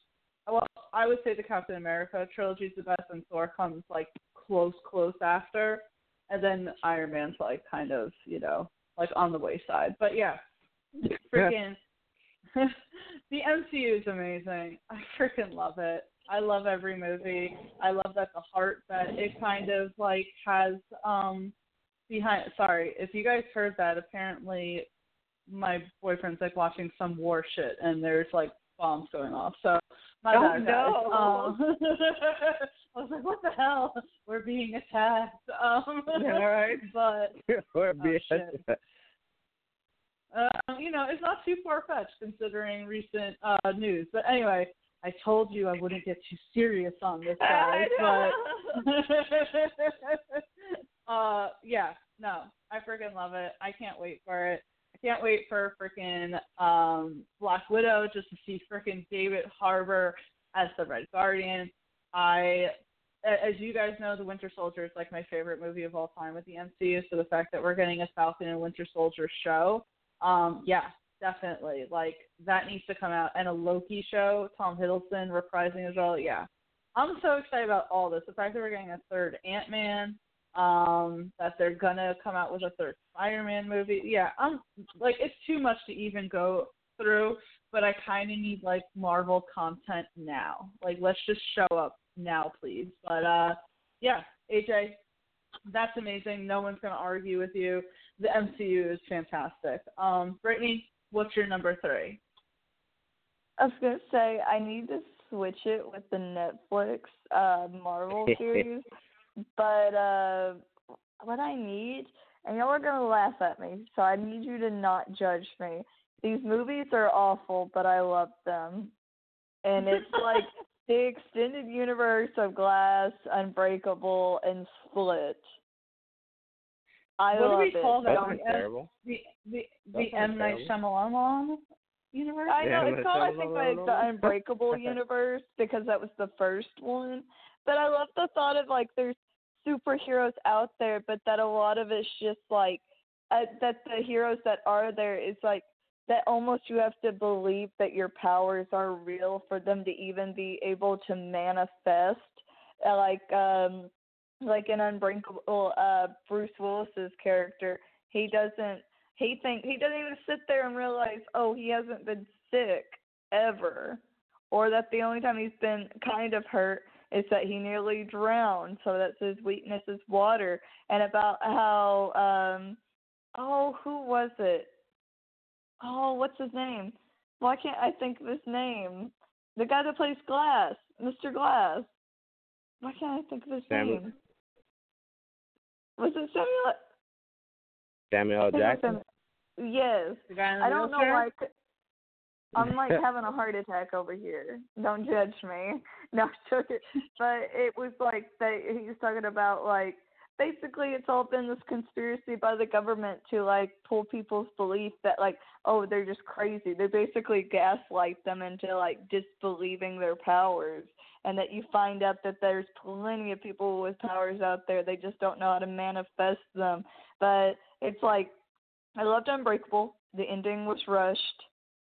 well, I would say the Captain America trilogy is the best, and Thor comes like close, close after, and then Iron Man's like kind of you know like on the wayside. But yeah, freaking the MCU is amazing. I freaking love it. I love every movie. I love that the heart that it kind of like has um behind sorry, if you guys heard that apparently my boyfriend's like watching some war shit and there's like bombs going off. So my Oh, no. Um, I was like, what the hell? We're being attacked. Um All right. but Or Oh, be- shit. uh, you know, it's not too far fetched considering recent uh news. But anyway, I told you I wouldn't get too serious on this guys, I but uh yeah, no. I freaking love it. I can't wait for it. Can't wait for freaking um Black Widow just to see freaking David Harbour as the Red Guardian. I as you guys know, The Winter Soldier is like my favorite movie of all time with the MCU. So the fact that we're getting a Falcon and Winter Soldier show, um, yeah, definitely. Like that needs to come out. And a Loki show, Tom Hiddleston reprising as well. Yeah, I'm so excited about all this. The fact that we're getting a third Ant Man, um, that they're gonna come out with a third Spider Man movie. Yeah, I'm like it's too much to even go through. But I kind of need like Marvel content now. Like let's just show up now, please. But uh, yeah, AJ, that's amazing. No one's gonna argue with you. The MCU is fantastic. Um, Brittany, what's your number three? I was gonna say I need to switch it with the Netflix uh Marvel series, but uh what I need, and y'all are gonna laugh at me, so I need you to not judge me. These movies are awful, but I love them, and it's like the extended universe of Glass, Unbreakable, and Split. I what love do we it. call that? That's The, not terrible. the the the M Night. Shyamalan universe. I know Yeah, it's called I think like the Unbreakable universe because that was the first one. But I love the thought of like there's superheroes out there, but that a lot of it's just like uh, that the heroes that are there is like that almost you have to believe that your powers are real for them to even be able to manifest. Uh, like um like an Unbreakable, uh Bruce Willis's character, he doesn't he think he doesn't even sit there and realize, oh, he hasn't been sick ever, or that the only time he's been kind of hurt is that he nearly drowned, so that's his weakness is water, and about how um oh who was it? Oh, what's his name? Why can't I think of his name? The guy that plays Glass, Mr. Glass. Why can't I think of his Samuel- name? Was it Samuel? Samuel I L. think it was Jackson. Samuel- Yes. The guy in the I don't know why. I could, I'm like having a heart attack over here. Don't judge me. No, I'm joking. But it was like that. He was talking about like basically it's all been this conspiracy by the government to like pull people's belief that like oh they're just crazy. They basically gaslight them into like disbelieving their powers, and that you find out that there's plenty of people with powers out there. They just don't know how to manifest them. But it's like I loved Unbreakable. The ending was rushed.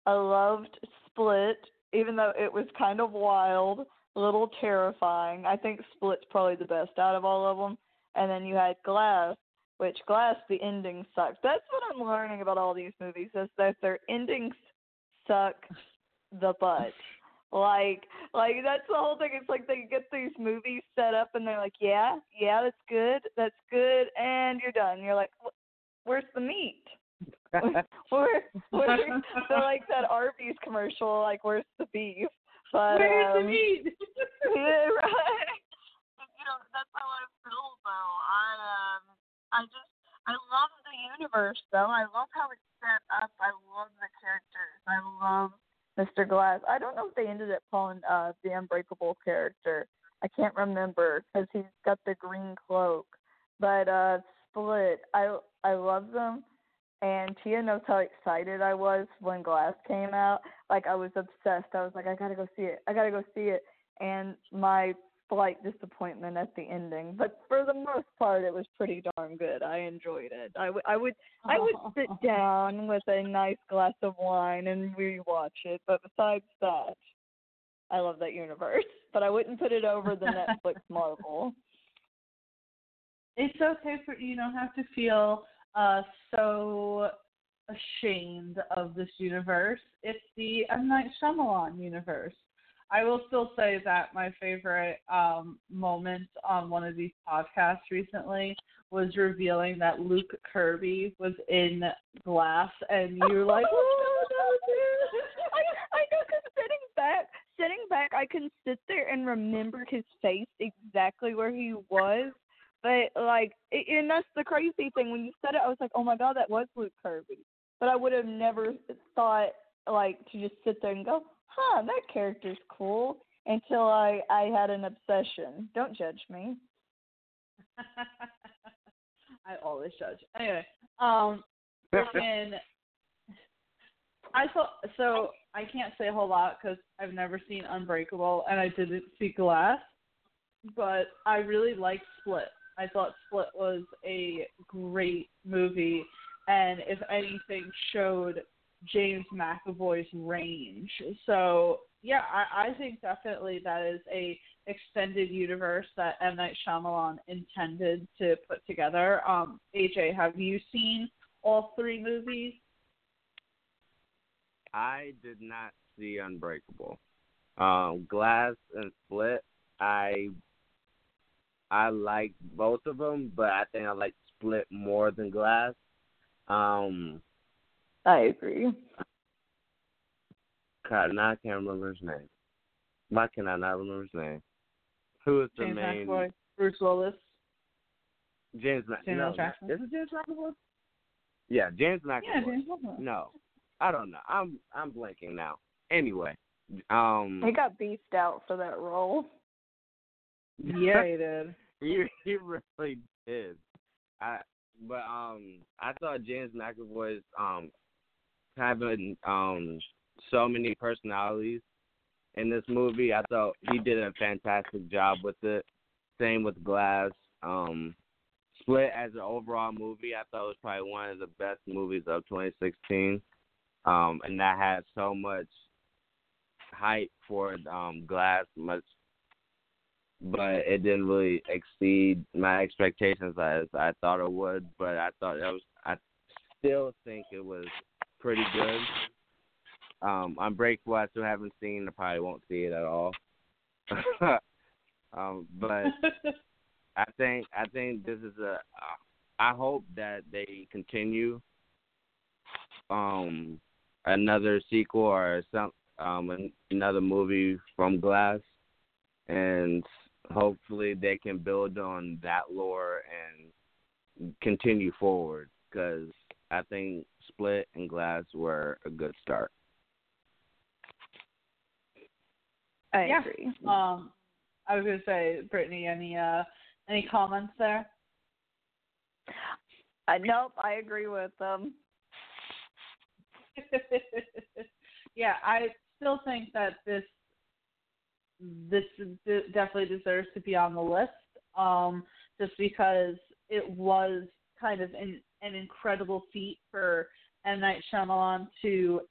I loved Split, even though it was kind of wild, a little terrifying. I think Split's probably the best out of all of them. And then you had Glass, which Glass, the ending sucks. That's what I'm learning about all these movies is that their endings suck the butt. Like, like that's the whole thing. It's like they get these movies set up and they're like, yeah, yeah, that's good, that's good, and you're done. You're like, where's the meat? Where, where, so like that Arby's commercial, like where's the beef? But Where's the um, meat? yeah, right. You know, that's how I feel though. I um, I just, I love the universe though. I love how it's set up. I love the characters. I love Mr. Glass. I don't know if they ended up calling uh the Unbreakable character. I can't remember because he's got the green cloak. But uh, Split, I I love them. And Tia knows how excited I was when Glass came out. Like I was obsessed. I was like, I gotta go see it. I gotta go see it. And my slight disappointment at the ending, but for the most part, it was pretty darn good. I enjoyed it. I would, I would, I would sit down with a nice glass of wine and rewatch it. But besides that, I love that universe. But I wouldn't put it over the Netflix Marvel. It's okay for you don't have to feel uh so ashamed of this universe. It's the M Night Shyamalan universe. I will still say that my favorite um moment on one of these podcasts recently was revealing that Luke Kirby was in Glass, and you were like, I I know because sitting back, sitting back, I can sit there and remember his face exactly where he was. But like, it, and that's the crazy thing. When you said it, I was like, oh my god, that was Luke Kirby. But I would have never thought like to just sit there and go, huh, that character's cool. Until I I had an obsession. Don't judge me. I always judge. Anyway, um, freaking, I saw so. I can't say a whole lot because I've never seen Unbreakable and I didn't see Glass, but I really liked Split. I thought Split was a great movie, and if anything, showed James McAvoy's range. So yeah, I, I think definitely that is a extended universe that M Night Shyamalan intended to put together. Um, AJ, have you seen all three movies? I did not see Unbreakable. Um, Glass and Split, I I like both of them, but I think I like Split more than Glass. Um, I agree. God, now I can't remember his name. Why can I not remember his name? Who is the James main? McAvoy, Bruce Willis. James Mac. Samuel no, Jackson? Is it James McAvoy? Yeah, James McAvoy. Yeah, James McAvoy. No, I don't know. I'm I'm blanking now. Anyway, Um, He got beefed out for that role. Yeah, he did. he he really did. I but um I thought James McAvoy's um having um so many personalities in this movie. I thought he did a fantastic job with it. Same with Glass. Um Split as an overall movie, I thought it was probably one of the best movies of 2016. Um and that had so much hype for um Glass, much but it didn't really exceed my expectations as I thought it would. But I thought it was. I still think it was pretty good. Um, Unbreakable, I still haven't seen. I probably won't see it at all. um, but I think I think this is a. I hope that they continue um another sequel or some um another movie from Glass and hopefully they can build on that lore and continue forward because I think Split and Glass were a good start. I Yeah. agree. Um, I was gonna say, Brittany, any uh, any comments there? Uh, nope, I agree with them. yeah, I still think that this this d- definitely deserves to be on the list. Um, just because it was kind of an an incredible feat for M Night Shyamalan to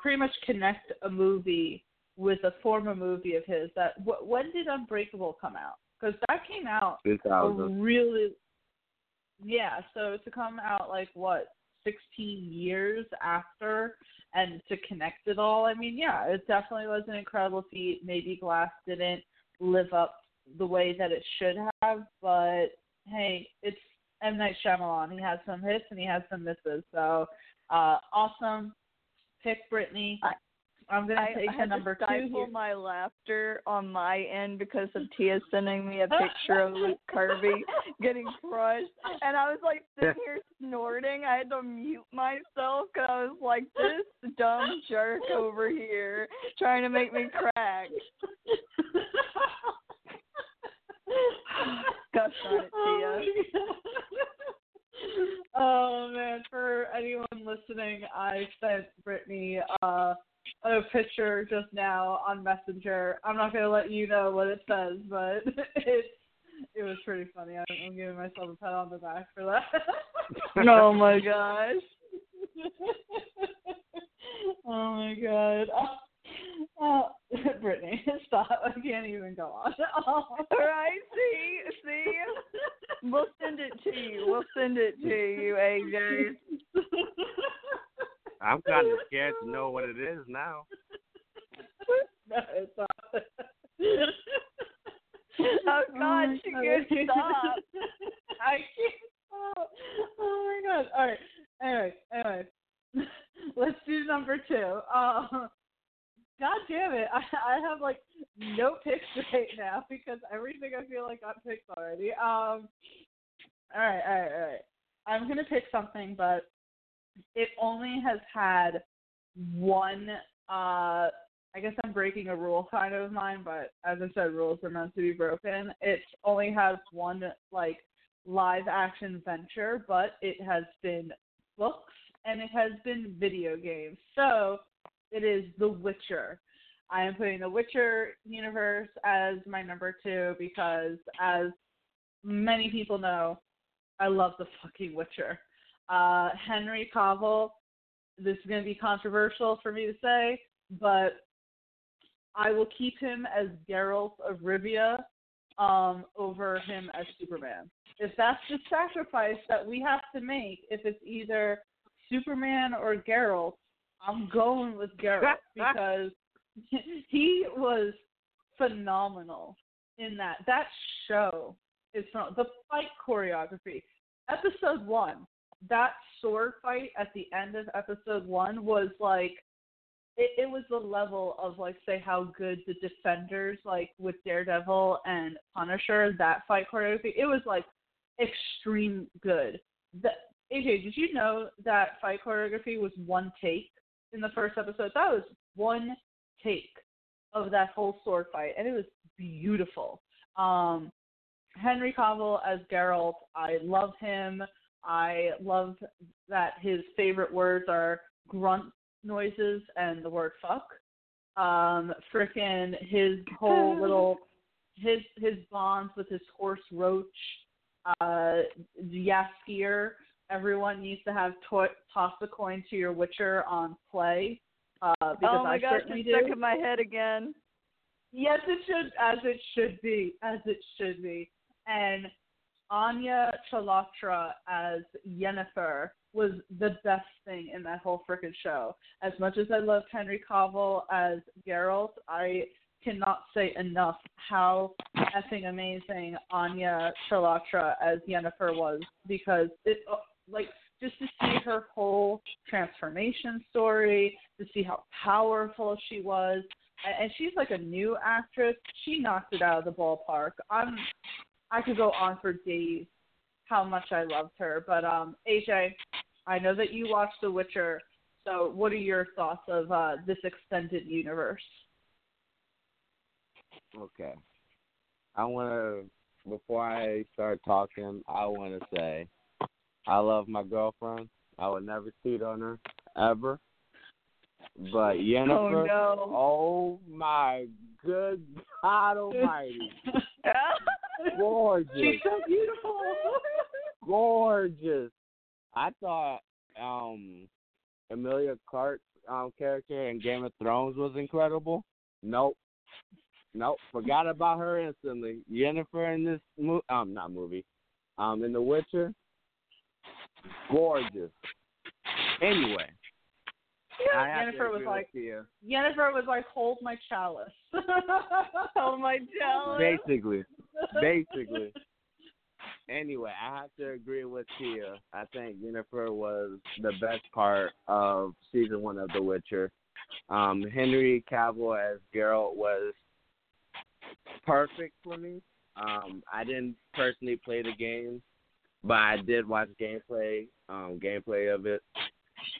pretty much connect a movie with a former movie of his. That wh- when did Unbreakable come out? Because that came out a 2000. really yeah so to come out like what 16 years after and to connect it all. I mean yeah it definitely was an incredible feat. Maybe glass didn't live up the way that it should have but hey it's M. Night Shyamalan. He has some hits and he has some misses. So uh awesome. Pick Brittany I'm gonna I, take I the number to two here. my laughter on my end because of Tia sending me a picture of Luke Kirby getting crushed, and I was like sitting here snorting. I had to mute myself because I was like, "This dumb jerk over here trying to make me crack." Gosh darn it, Tia. oh man, for anyone listening, I sent Brittany uh, a picture just now on Messenger. I'm not gonna let you know what it says, but it it was pretty funny. I'm, I'm giving myself a pat on the back for that. oh my gosh. oh my god. Oh, Brittany, stop. I can't even go on. All right, see, see, we'll send it to you. We'll send it to you, AJ. I'm kind of scared to know what it is now. no, it's not. Oh God, my she God. can't stop. I can't stop. Oh my god. All right. Anyway, anyway, let's do number two. Uh, God damn it! I I have like no picks right now because everything I feel like got picked already. Um. All right, all right, all right. I'm gonna pick something, but it only has had one. Uh, I guess I'm breaking a rule kind of mine, but as I said, rules are meant to be broken. It only has one like live action venture, but it has been books and it has been video games. So it is The Witcher. I am putting The Witcher universe as my number two because, as many people know, I love the fucking Witcher. Uh, Henry Cavill, this is going to be controversial for me to say, but I will keep him as Geralt of Rivia um, over him as Superman. If that's the sacrifice that we have to make, if it's either Superman or Geralt, I'm going with Geralt because he was phenomenal in that. That show is from the fight choreography. Episode one, that sword fight at the end of episode one was like it, it was the level of like say how good the defenders like with Daredevil and Punisher that fight choreography. It was like extreme good. The, AJ, did you know that fight choreography was one take in the first episode? That was one take of that whole sword fight, and it was beautiful. Um, Henry Cavill as Geralt, I love him. I love that his favorite words are grunt noises and the word fuck. Um, frickin' his whole little his his bonds with his horse Roach, uh, Jaskier. Everyone needs to have to- toss a coin to your Witcher on play. Uh, because oh my I gosh, it's do. stuck in my head again. Yes, it should, as it should be, as it should be. And Anya Chalotra as Yennefer was the best thing in that whole frickin' show. As much as I loved Henry Cavill as Geralt, I cannot say enough how effing amazing Anya Chalotra as Yennefer was because it uh, like just to see her whole transformation story, to see how powerful she was, and she's like a new actress. She knocked it out of the ballpark. I'm I could go on for days how much I loved her, but um AJ, I know that you watched The Witcher. So, what are your thoughts of uh, this extended universe? Okay. I want to, before I start talking, I want to say I love my girlfriend. I would never cheat on her, ever. But Yennefer, Oh no. oh my good God Almighty, gorgeous, She's so beautiful. gorgeous. I thought um Emilia Clarke's um character in Game of Thrones was incredible. Nope. Nope. Forgot about her instantly. Jennifer in this movie um not movie. Um in The Witcher. Gorgeous. Anyway. Yeah, Jennifer was like. Yennefer was like, hold my chalice. hold my god. Basically. Basically. Anyway, I have to agree with Tia. I think Yennefer was the best part of season one of The Witcher. Um, Henry Cavill as Geralt was perfect for me. Um, I didn't personally play the game, but I did watch gameplay, um, gameplay of it.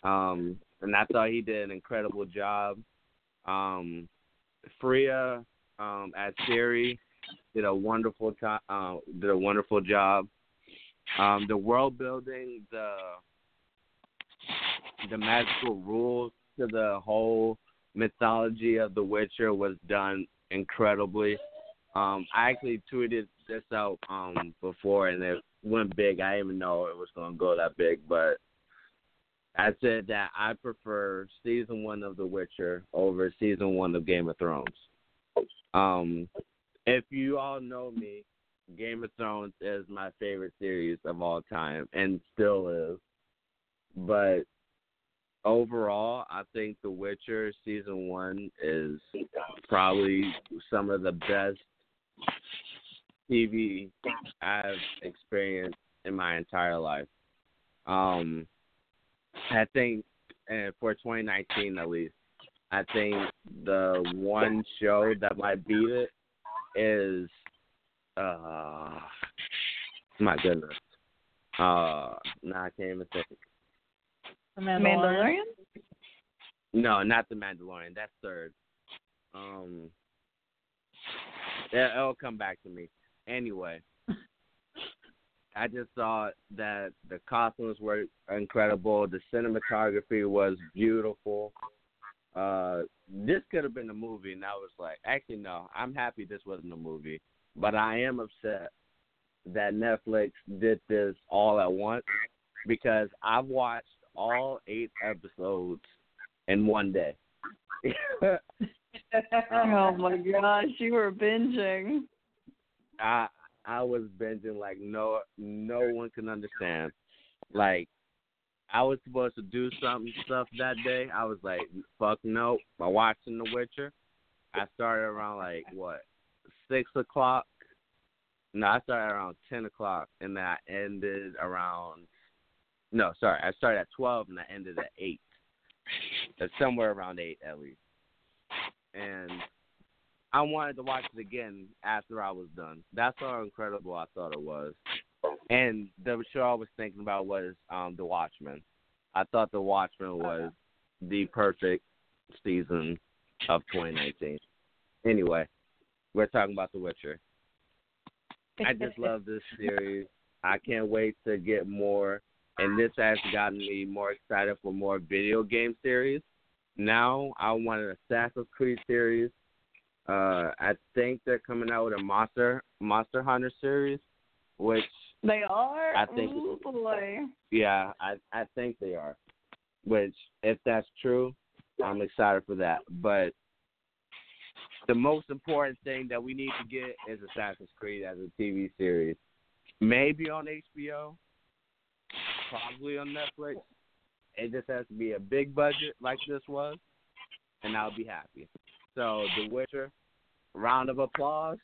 Um, and I thought he did an incredible job. Um, Freya um, as Ciri did a wonderful to- uh, did a wonderful job. Um, the world building, the the magical rules to the whole mythology of The Witcher was done incredibly. Um, I actually tweeted this out um, before, and it went big. I didn't even know it was going to go that big, but I said that I prefer season one of The Witcher over season one of Game of Thrones. Um, if you all know me, Game of Thrones is my favorite series of all time and still is. But overall, I think The Witcher season one is probably some of the best TV I've experienced in my entire life. Um, I think uh, for 2019 at least, I think the one show that might beat it is uh my goodness. Uh no, I can't even think. The Mandalorian. Mandalorian? No, not the Mandalorian. That's third. Um yeah, it'll come back to me. Anyway. I just thought that the costumes were incredible. The cinematography was beautiful. Uh, this could have been a movie, and I was like, actually, no. I'm happy this wasn't a movie, but I am upset that Netflix did this all at once because I've watched all eight episodes in one day. Oh my gosh, you were binging. I I was binging like no no one can understand. Like I was supposed to do something stuff that day. I was like, fuck no. By watching The Witcher, I started around like what six o'clock. No, I started around ten o'clock, and I ended around. No, sorry, I started at twelve and I ended at eight. That's somewhere around eight at least. And I wanted to watch it again after I was done. That's how incredible I thought it was. And the show I was thinking about was um The Watchmen. I thought The Watchmen was the perfect season of 2019. Anyway, we're talking about The Witcher. I just love this series. I can't wait to get more, and this has gotten me more excited for more video game series. Now I want an Assassin's Creed series. Uh, I think they're coming out with a Monster Monster Hunter series, which they are. I think. Ooh, boy. Yeah, I I think they are. Which, if that's true, I'm excited for that. But the most important thing that we need to get is Assassin's Creed as a TV series. Maybe on HBO, probably on Netflix. It just has to be a big budget like this was, and I'll be happy. So, The Witcher, round of applause.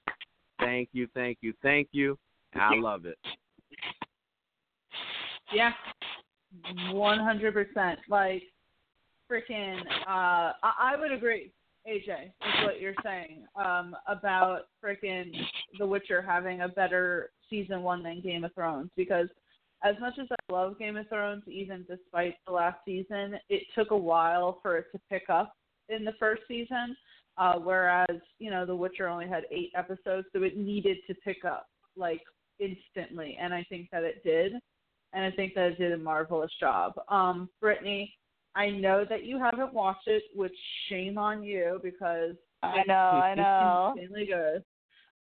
Thank you, thank you, thank you. I love it. Yeah, one hundred percent. Like, freaking, uh, I, I would agree. AJ is what you're saying um, about freaking The Witcher having a better season one than Game of Thrones because as much as I love Game of Thrones, even despite the last season, it took a while for it to pick up in the first season. Uh, whereas you know The Witcher only had eight episodes, so it needed to pick up like instantly, and I think that it did, and I think that it did a marvelous job. Um, Brittany, I know that you haven't watched it, which shame on you because I know, I know, insanely good.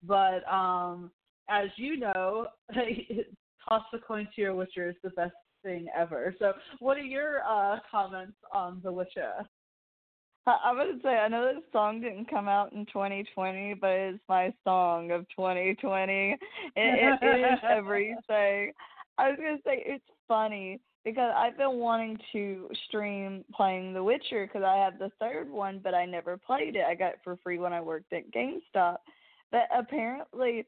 But um, as you know, toss the coin to your Witcher is the best thing ever. So, what are your uh, comments on The Witcher? I would say I know this song didn't come out in 2020, but it's my song of 2020. It, it, it is everything. I was gonna say it's funny because I've been wanting to stream playing The Witcher because I have the third one, but I never played it. I got it for free when I worked at GameStop. But apparently,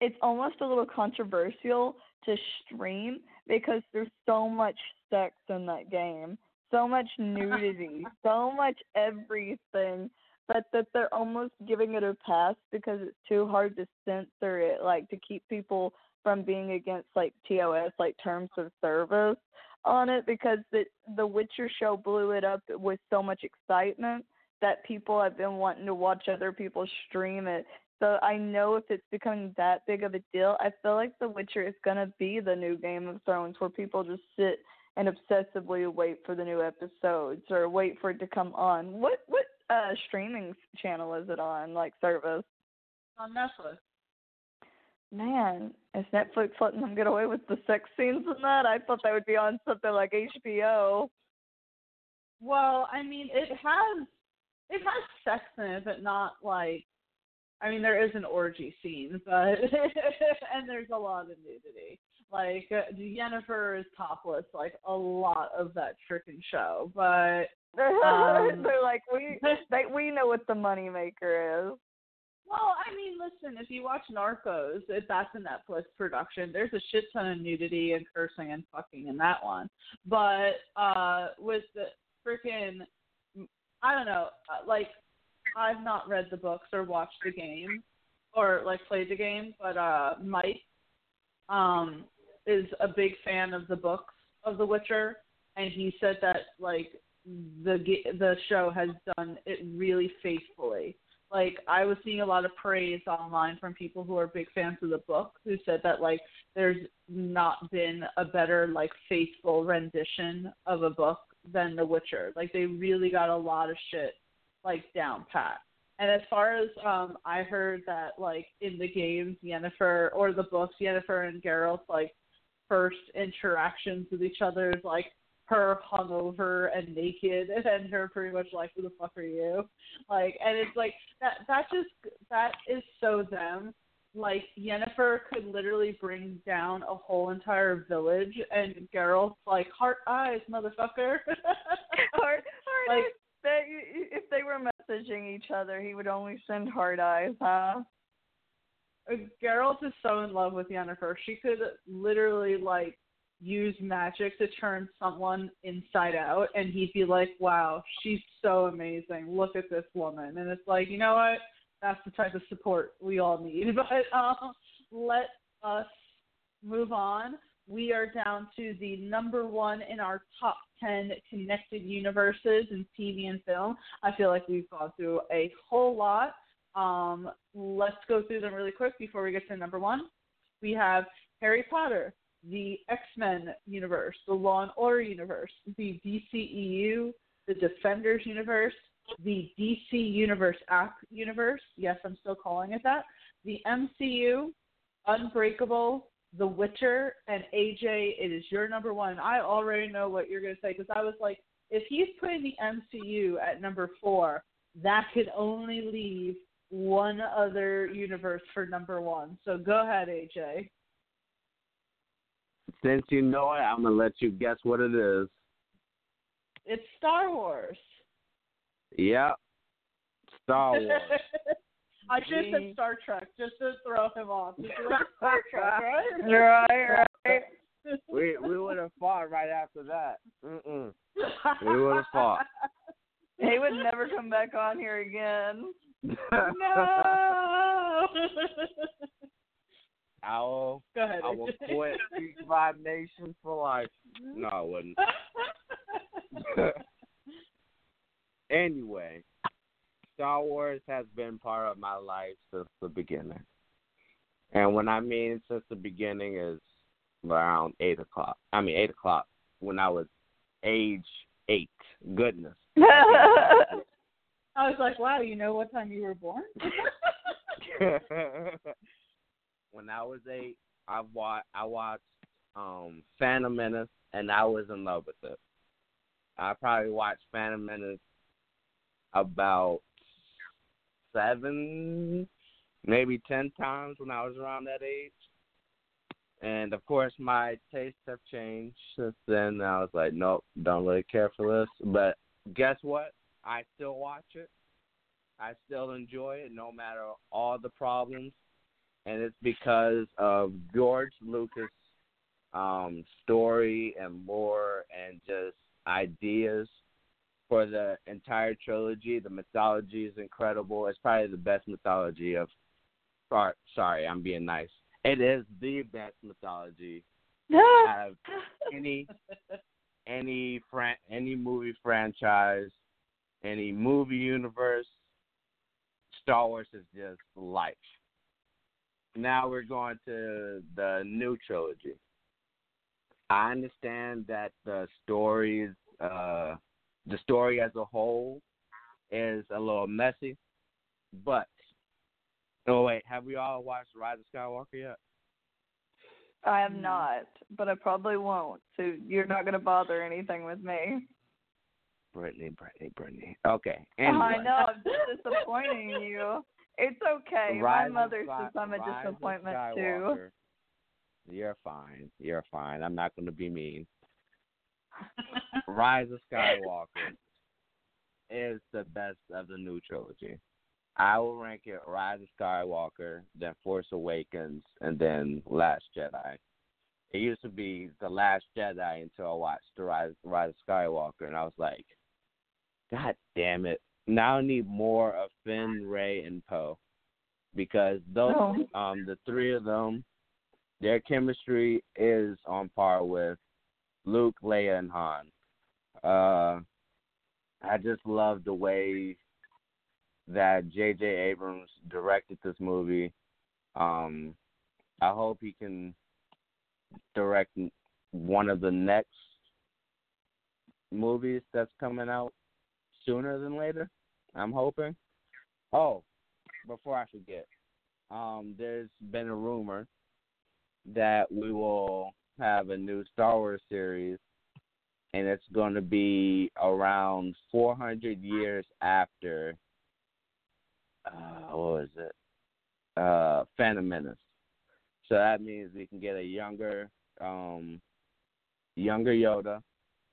it's almost a little controversial to stream because there's so much sex in that game, so much nudity, so much everything. But that they're almost giving it a pass because it's too hard to censor it, like to keep people from being against like TOS, like terms of service on it because the the Witcher show blew it up with so much excitement that people have been wanting to watch other people stream it. So I know if it's becoming that big of a deal, I feel like The Witcher is gonna be the new Game of Thrones where people just sit and obsessively wait for the new episodes or wait for it to come on. What what uh streaming channel is it on, like service? On Netflix man, is Netflix letting them get away with the sex scenes in that? I thought that would be on something like HBO. Well, I mean, it has it has sex in it, but not like. I mean, there is an orgy scene, but and there's a lot of nudity. Like uh, Yennefer is topless, like a lot of that freaking show. But um, they're like, we they, we know what the money maker is. Well, I mean, listen, if you watch Narcos, if that's a Netflix production, there's a shit ton of nudity and cursing and fucking in that one. But uh with the freaking, I don't know, uh, like I've not read the books or watched the game or like played the game, but uh Mike um is a big fan of the books of The Witcher, and he said that like the the show has done it really faithfully like I was seeing a lot of praise online from people who are big fans of the book who said that like there's not been a better like faithful rendition of a book than The Witcher. Like they really got a lot of shit like down pat. And as far as um I heard that like in the games Yennefer or the books Yennefer and Geralt like first interactions with each other is like her hungover and naked and then her pretty much like who the fuck are you? Like and it's like that that just that is so them. Like Yennefer could literally bring down a whole entire village and Geralt's like heart eyes motherfucker. Heart heart like, eyes. They, if they were messaging each other he would only send heart eyes huh? Uh, Geralt is so in love with Yennefer. She could literally like use magic to turn someone inside out and he'd be like, Wow, she's so amazing. Look at this woman and it's like, you know what? That's the type of support we all need. But um let us move on we are down to the number one in our top 10 connected universes in TV and film. I feel like we've gone through a whole lot. Um, let's go through them really quick before we get to number one. We have Harry Potter, the X Men universe, the Law and Order universe, the DCEU, the Defenders universe, the DC Universe app universe. Yes, I'm still calling it that. The MCU, Unbreakable, The Witcher, and AJ. It is your number one. I already know what you're going to say because I was like, if he's putting the MCU at number four, that could only leave one other universe for number one. So go ahead, AJ. Since you know it, I'm gonna let you guess what it is. It's Star Wars. Yep. Star Wars. I just said Star Trek just to throw him off. Just like Star Trek, right? Right, right. we we would have fought right after that. Mm-mm. We would have fought. He would never come back on here again. no. I will. Go ahead. I will quit Geek Vibe Nation for life. No, I wouldn't. anyway, Star Wars has been part of my life since the beginning. And when I mean since the beginning is around eight o'clock. I mean eight o'clock when I was age eight. Goodness. I was like, wow, you know what time you were born? when I was eight, I watched I watched um Phantom Menace and I was in love with it. I probably watched Phantom Menace about seven, maybe ten times when I was around that age. And of course, my tastes have changed since then. I was like, nope, don't really care for this. But guess what? I still watch it. I still enjoy it, no matter all the problems. And it's because of George Lucas' um, story and lore and just ideas for the entire trilogy. The mythology is incredible. It's probably the best mythology of. Or, sorry, I'm being nice. It is the best mythology out of any any fran- any movie franchise, any movie universe. Star Wars is just life. Now we're going to the new trilogy. I understand that the stories, uh, the story as a whole, is a little messy, but oh wait, have we all watched Rise of Skywalker yet? I have not, but I probably won't. So you're not gonna bother anything with me. Brittany, Brittany, Brittany. Okay. Anyway. I know I'm disappointing you. It's okay. Rise My mother says I'm a Rise disappointment too. You're fine. You're fine. I'm not going to be mean. Rise of Skywalker is the best of the new trilogy. I will rank it Rise of Skywalker, then Force Awakens, and then Last Jedi. It used to be the Last Jedi until I watched the Rise, Rise of Skywalker, and I was like, God damn it! Now need more of Finn, Rey, and Poe, because those Oh. um the three of them, their chemistry is on par with Luke, Leia, and Han. Uh, I just love the way that J.J. Abrams directed this movie. Um, I hope he can direct one of the next movies that's coming out sooner than later. I'm hoping. Oh, before I forget, um, there's been a rumor that we will have a new Star Wars series, and it's going to be around 400 years after. Uh, what was it? Uh, Phantom Menace. So that means we can get a younger, um, younger Yoda.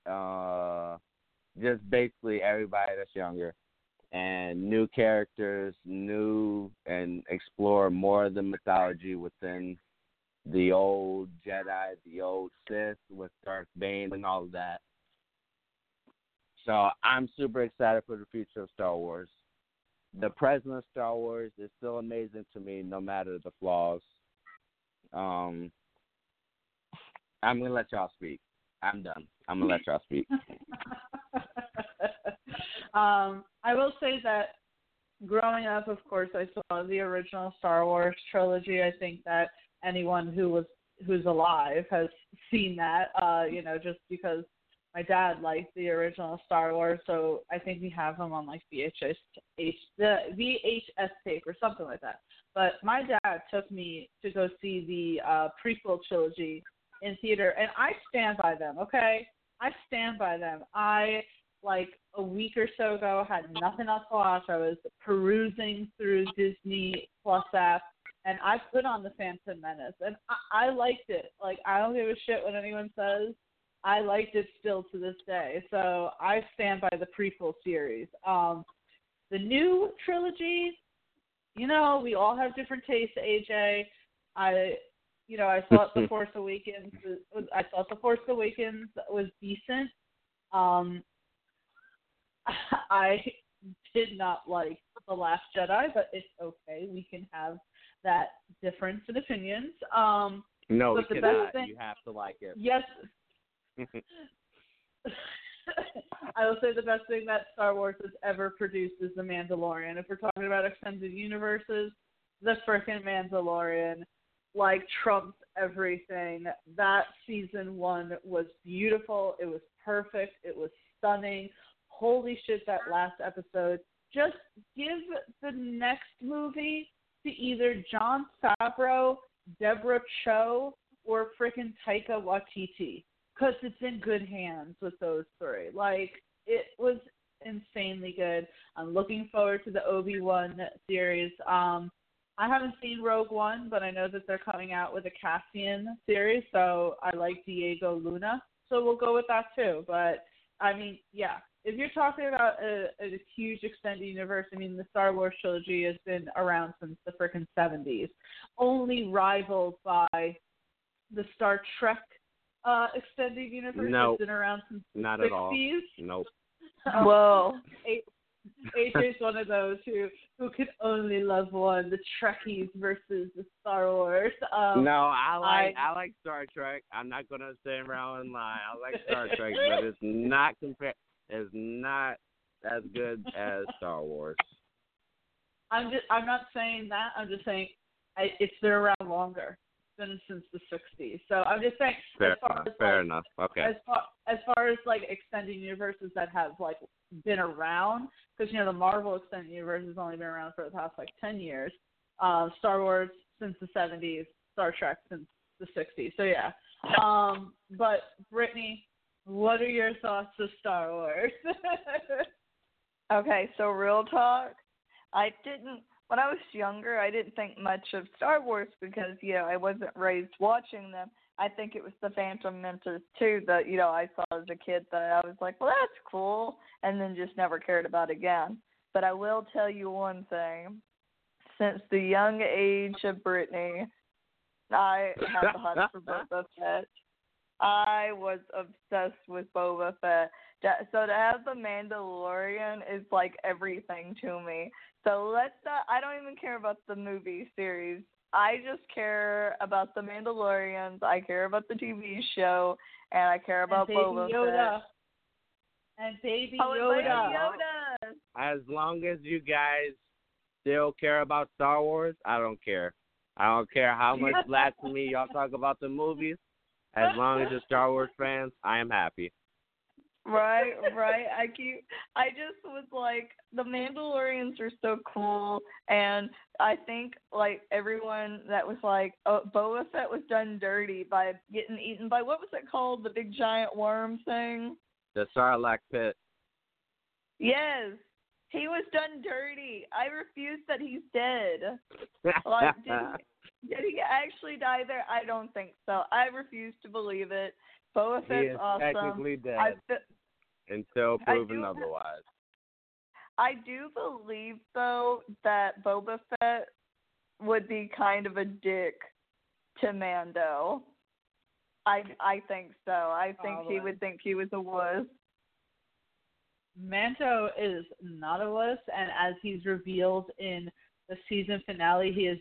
Uh, just basically everybody that's younger and new characters, new and explore more of the mythology within the old Jedi, the old Sith with Darth Bane and all of that. So I'm super excited for the future of Star Wars. The present of Star Wars is still amazing to me, no matter the flaws. Um, I'm gonna let y'all speak. I'm done. I'm gonna let y'all speak. um, I will say that growing up, of course, I saw the original Star Wars trilogy. I think that anyone who was who's alive has seen that. Uh, you know, just because my dad liked the original Star Wars, so I think we have them on like VHS, H, the VHS tape or something like that. But my dad took me to go see the uh, prequel trilogy in theater, and I stand by them. Okay, I stand by them. I like a week or so ago had nothing else to watch. I was perusing through Disney Plus app, and I put on the Phantom Menace, and I, I liked it. Like I don't give a shit what anyone says. I liked it still to this day. So I stand by the prequel series. Um, the new trilogy, you know, we all have different tastes. AJ, I, you know, I thought The Force Awakens. Was, I thought The Force Awakens was decent. Um, I did not like The Last Jedi, but it's okay. We can have that difference in opinions. Um, no, but the cannot. best thing, you have to like it. Yes. I will say the best thing that Star Wars has ever produced is The Mandalorian. If we're talking about extended universes, the freaking Mandalorian like trumps everything. That season one was beautiful. It was perfect. It was stunning. Holy shit, that last episode. Just give the next movie to either Jon Favreau, Deborah Chow, or freaking Taika Waititi because it's in good hands with those three. Like it was insanely good. I'm looking forward to the Obi Wan series. Um, I haven't seen Rogue One, but I know that they're coming out with a Cassian series, so I like Diego Luna, so we'll go with that too. But I mean, yeah, if you're talking about a, a huge extended universe, I mean, the Star Wars trilogy has been around since the freaking 70s, only rivaled by the Star Trek uh, extended universe No. has been around since the Not 60s. at all. Nope. Whoa. AJ's one of those who who could only love one, the Trekkies versus the Star Wars. Um, no, I like I- I, like Star Trek. I'm not gonna stand around and lie. I like Star Trek, but it's not compare. It's not as good as Star Wars. I'm just I'm not saying that. I'm just saying I, it's been around longer. It's been since the 60s. So I'm just saying Fair as far enough. as Fair like, enough. Okay. as far as far as like extended universes that have like been around because you know the Marvel extended universe has only been around for the past like 10 years. Uh, Star Wars since the 70s, Star Trek since the 60s. So yeah. Um, but Brittany, what are your thoughts of Star Wars? Okay, so real talk. I didn't when I was younger. I didn't think much of Star Wars because you know I wasn't raised watching them. I think it was the Phantom Menace too that you know I saw as a kid that I was like, well, that's cool, and then just never cared about again. But I will tell you one thing: since the young age of Brittany, I have a hunt for Boba Fett. I was obsessed with Boba Fett. So to have the Mandalorian is like everything to me. So let's not. I don't even care about the movie series. I just care about the Mandalorians. I care about the TV show, and I care about and Baby Boba Yoda. Fett. And Baby Oh, Yoda. Baby Yoda. As long as you guys still care about Star Wars, I don't care. I don't care how much blasphemy y'all talk about the movies. As long as you're Star Wars fans, I am happy. Right, right. I keep. I just was like, the Mandalorians are so cool, and I think like everyone that was like, oh, Boba Fett was done dirty by getting eaten by what was it called, the big giant worm thing? The Sarlacc pit. Yes, he was done dirty. I refuse that he's dead. Like, did did he actually die there? I don't think so. I refuse to believe it. Boba he is awesome. technically dead I fe- until I proven do- otherwise. I do believe though that Boba Fett would be kind of a dick to Mando. I I think so. I think he would think he was a wuss. Mando is not a wuss, and as he's revealed in the season finale, he is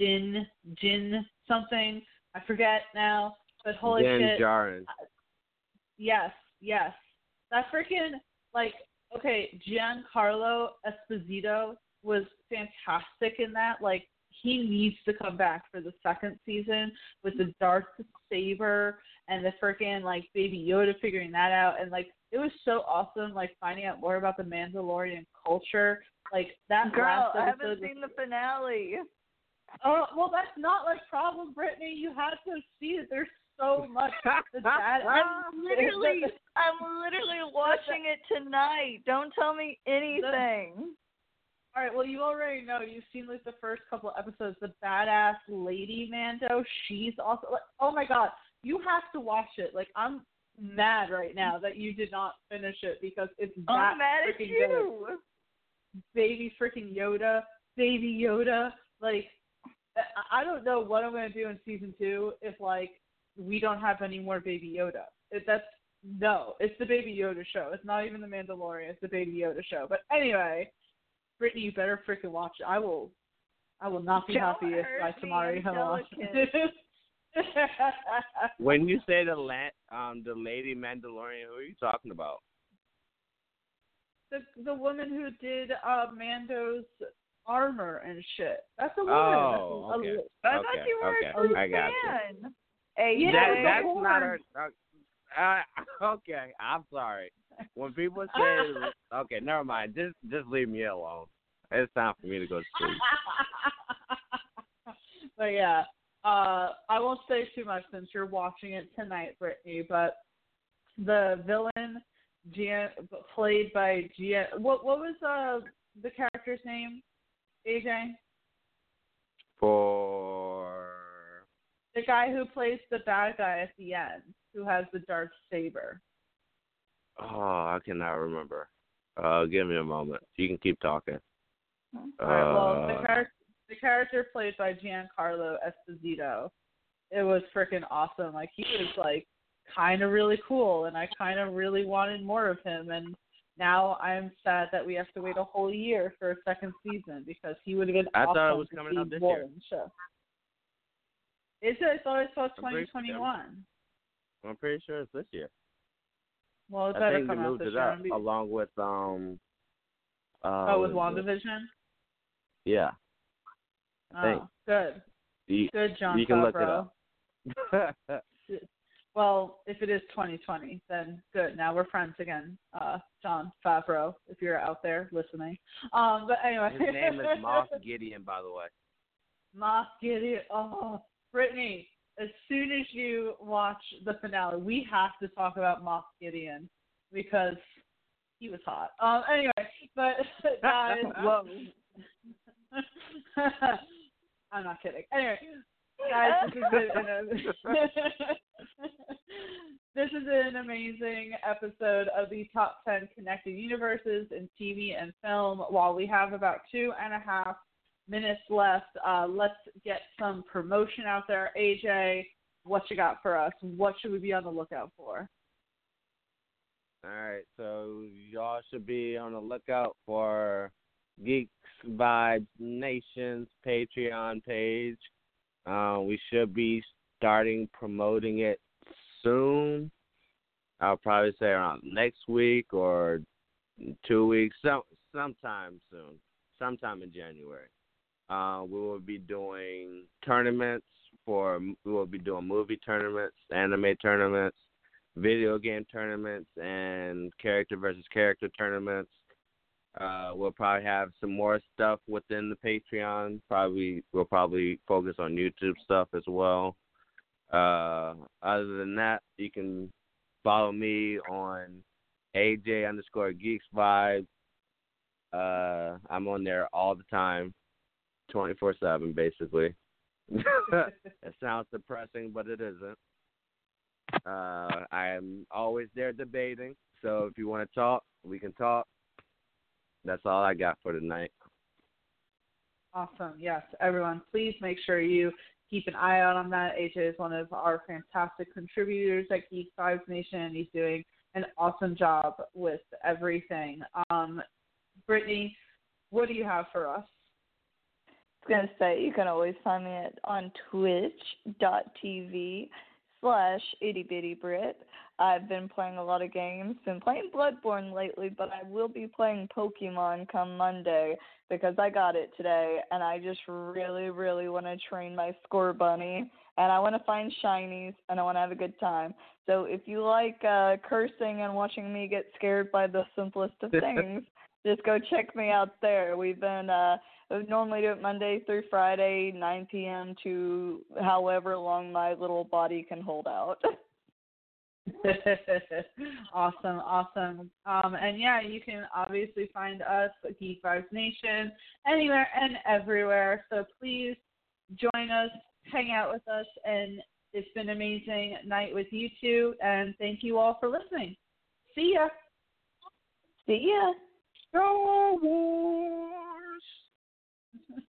Din Jin something. I forget now. But holy Din shit, Djarin. yes, yes, that freaking like okay, Giancarlo Esposito was fantastic in that. Like he needs to come back for the second season with the Darth Saber and the freaking like Baby Yoda figuring that out and like it was so awesome like finding out more about the Mandalorian culture. Like that Girl, last I episode haven't was- seen the finale. Oh well, that's not like problem, Brittany. You have to see it. There's so much. The dad. I'm literally, I'm literally watching it tonight. Don't tell me anything. All right. Well, you already know. You've seen like the first couple episodes. The badass lady Mando. She's also. Like, oh my god. You have to watch it. Like I'm mad right now that you did not finish it because it's that I'm mad at freaking good. Baby freaking Yoda. Baby Yoda. Like I- I don't know what I'm gonna do in season two if like we don't have any more Baby Yoda. It, that's no, it's the Baby Yoda show. It's not even the Mandalorian. It's the Baby Yoda show. But anyway, Brittany, you better freaking watch it. I will. I will not be Don't happy if by hurt me, tomorrow you I'm haven't watched it. When you say the la- um the lady Mandalorian, who are you talking about? the the woman who did uh Mando's armor and shit. That's a woman. Oh, That's a- okay. I okay, thought you were okay. a true I got you. fan. AJ. Yeah, that, that's horn. not her. Uh, uh, okay, I'm sorry. When people say, okay, never mind. Just just leave me alone. It's time for me to go to sleep. but yeah, uh, I won't say too much since you're watching it tonight, Brittany. But the villain, Gian, played by Gian, what what was uh the character's name? AJ, For the guy who plays the bad guy at the end, who has the dark saber. oh, I cannot remember. Uh, give me a moment. You can keep talking. All right, well, the Uh, character the character played by Giancarlo Esposito, it was freaking awesome. Like he was like kind of really cool, and I kind of really wanted more of him. And now I'm sad that we have to wait a whole year for a second season because he would have been I awesome thought it was coming out this year. show. Is it? I thought I pretty sure. 2021. I'm pretty sure it's this year. Well, it I better think they come out moved this it year. up be- along with um. Uh, oh, with it? WandaVision. Yeah. I think. Oh, good, You, good, John you can look it up. Well, if it is 2020, then good. Now we're friends again, uh, Jon Favreau, if you're out there listening. Um, but anyway. His name is Moff Gideon, by the way. Moff Gideon. Oh, Brittany, as soon as you watch the finale, we have to talk about Moff Gideon because he was hot. Um, anyway, but guys. I'm not kidding. Anyway, guys, this has been an, this is an amazing episode of the top 10 connected universes in TV and film. While we have about two and a half minutes left, uh, let's get some promotion out there. AJ, what you got for us? What should we be on the lookout for? All right, so y'all should be on the lookout for Geeks Vibes Nation's Patreon page. Uh, we should be starting promoting it soon. I'll probably say around next week or two weeks, some sometime soon, sometime in January. Uh, we will be doing tournaments for. We will be doing movie tournaments, anime tournaments, video game tournaments, and character versus character tournaments. Uh, we'll probably have some more stuff within the Patreon. Probably we'll probably focus on YouTube stuff as well. Uh, other than that, you can follow me on AJ underscore Geeks Vibe. Uh, I'm on there all the time, 24 seven basically. it sounds depressing, but it isn't. Uh, I am always there debating. So if you want to talk, we can talk. That's all I got for tonight. Awesome. Yes, everyone, please make sure you keep an eye out on that. AJ is one of our fantastic contributors at Geek Vibes Nation. He's doing an awesome job with everything. Um, Brittany, what do you have for us? I was gonna say you can always find me at on twitch.tv slash itty bitty Brit. I've been playing a lot of games, been playing Bloodborne lately, but I will be playing Pokemon come Monday because I got it today and I just really, really want to train my Scorbunny and I want to find shinies and I want to have a good time. So if you like uh cursing and watching me get scared by the simplest of things, just go check me out there. We've been uh we normally do it Monday through Friday, 9 p.m. to however long my little body can hold out. awesome, awesome. Um, and yeah, you can obviously find us, Geek Vibes Nation, anywhere and everywhere. So please join us, hang out with us, and it's been an amazing night with you two. And thank you all for listening. See ya. See ya. Star Wars.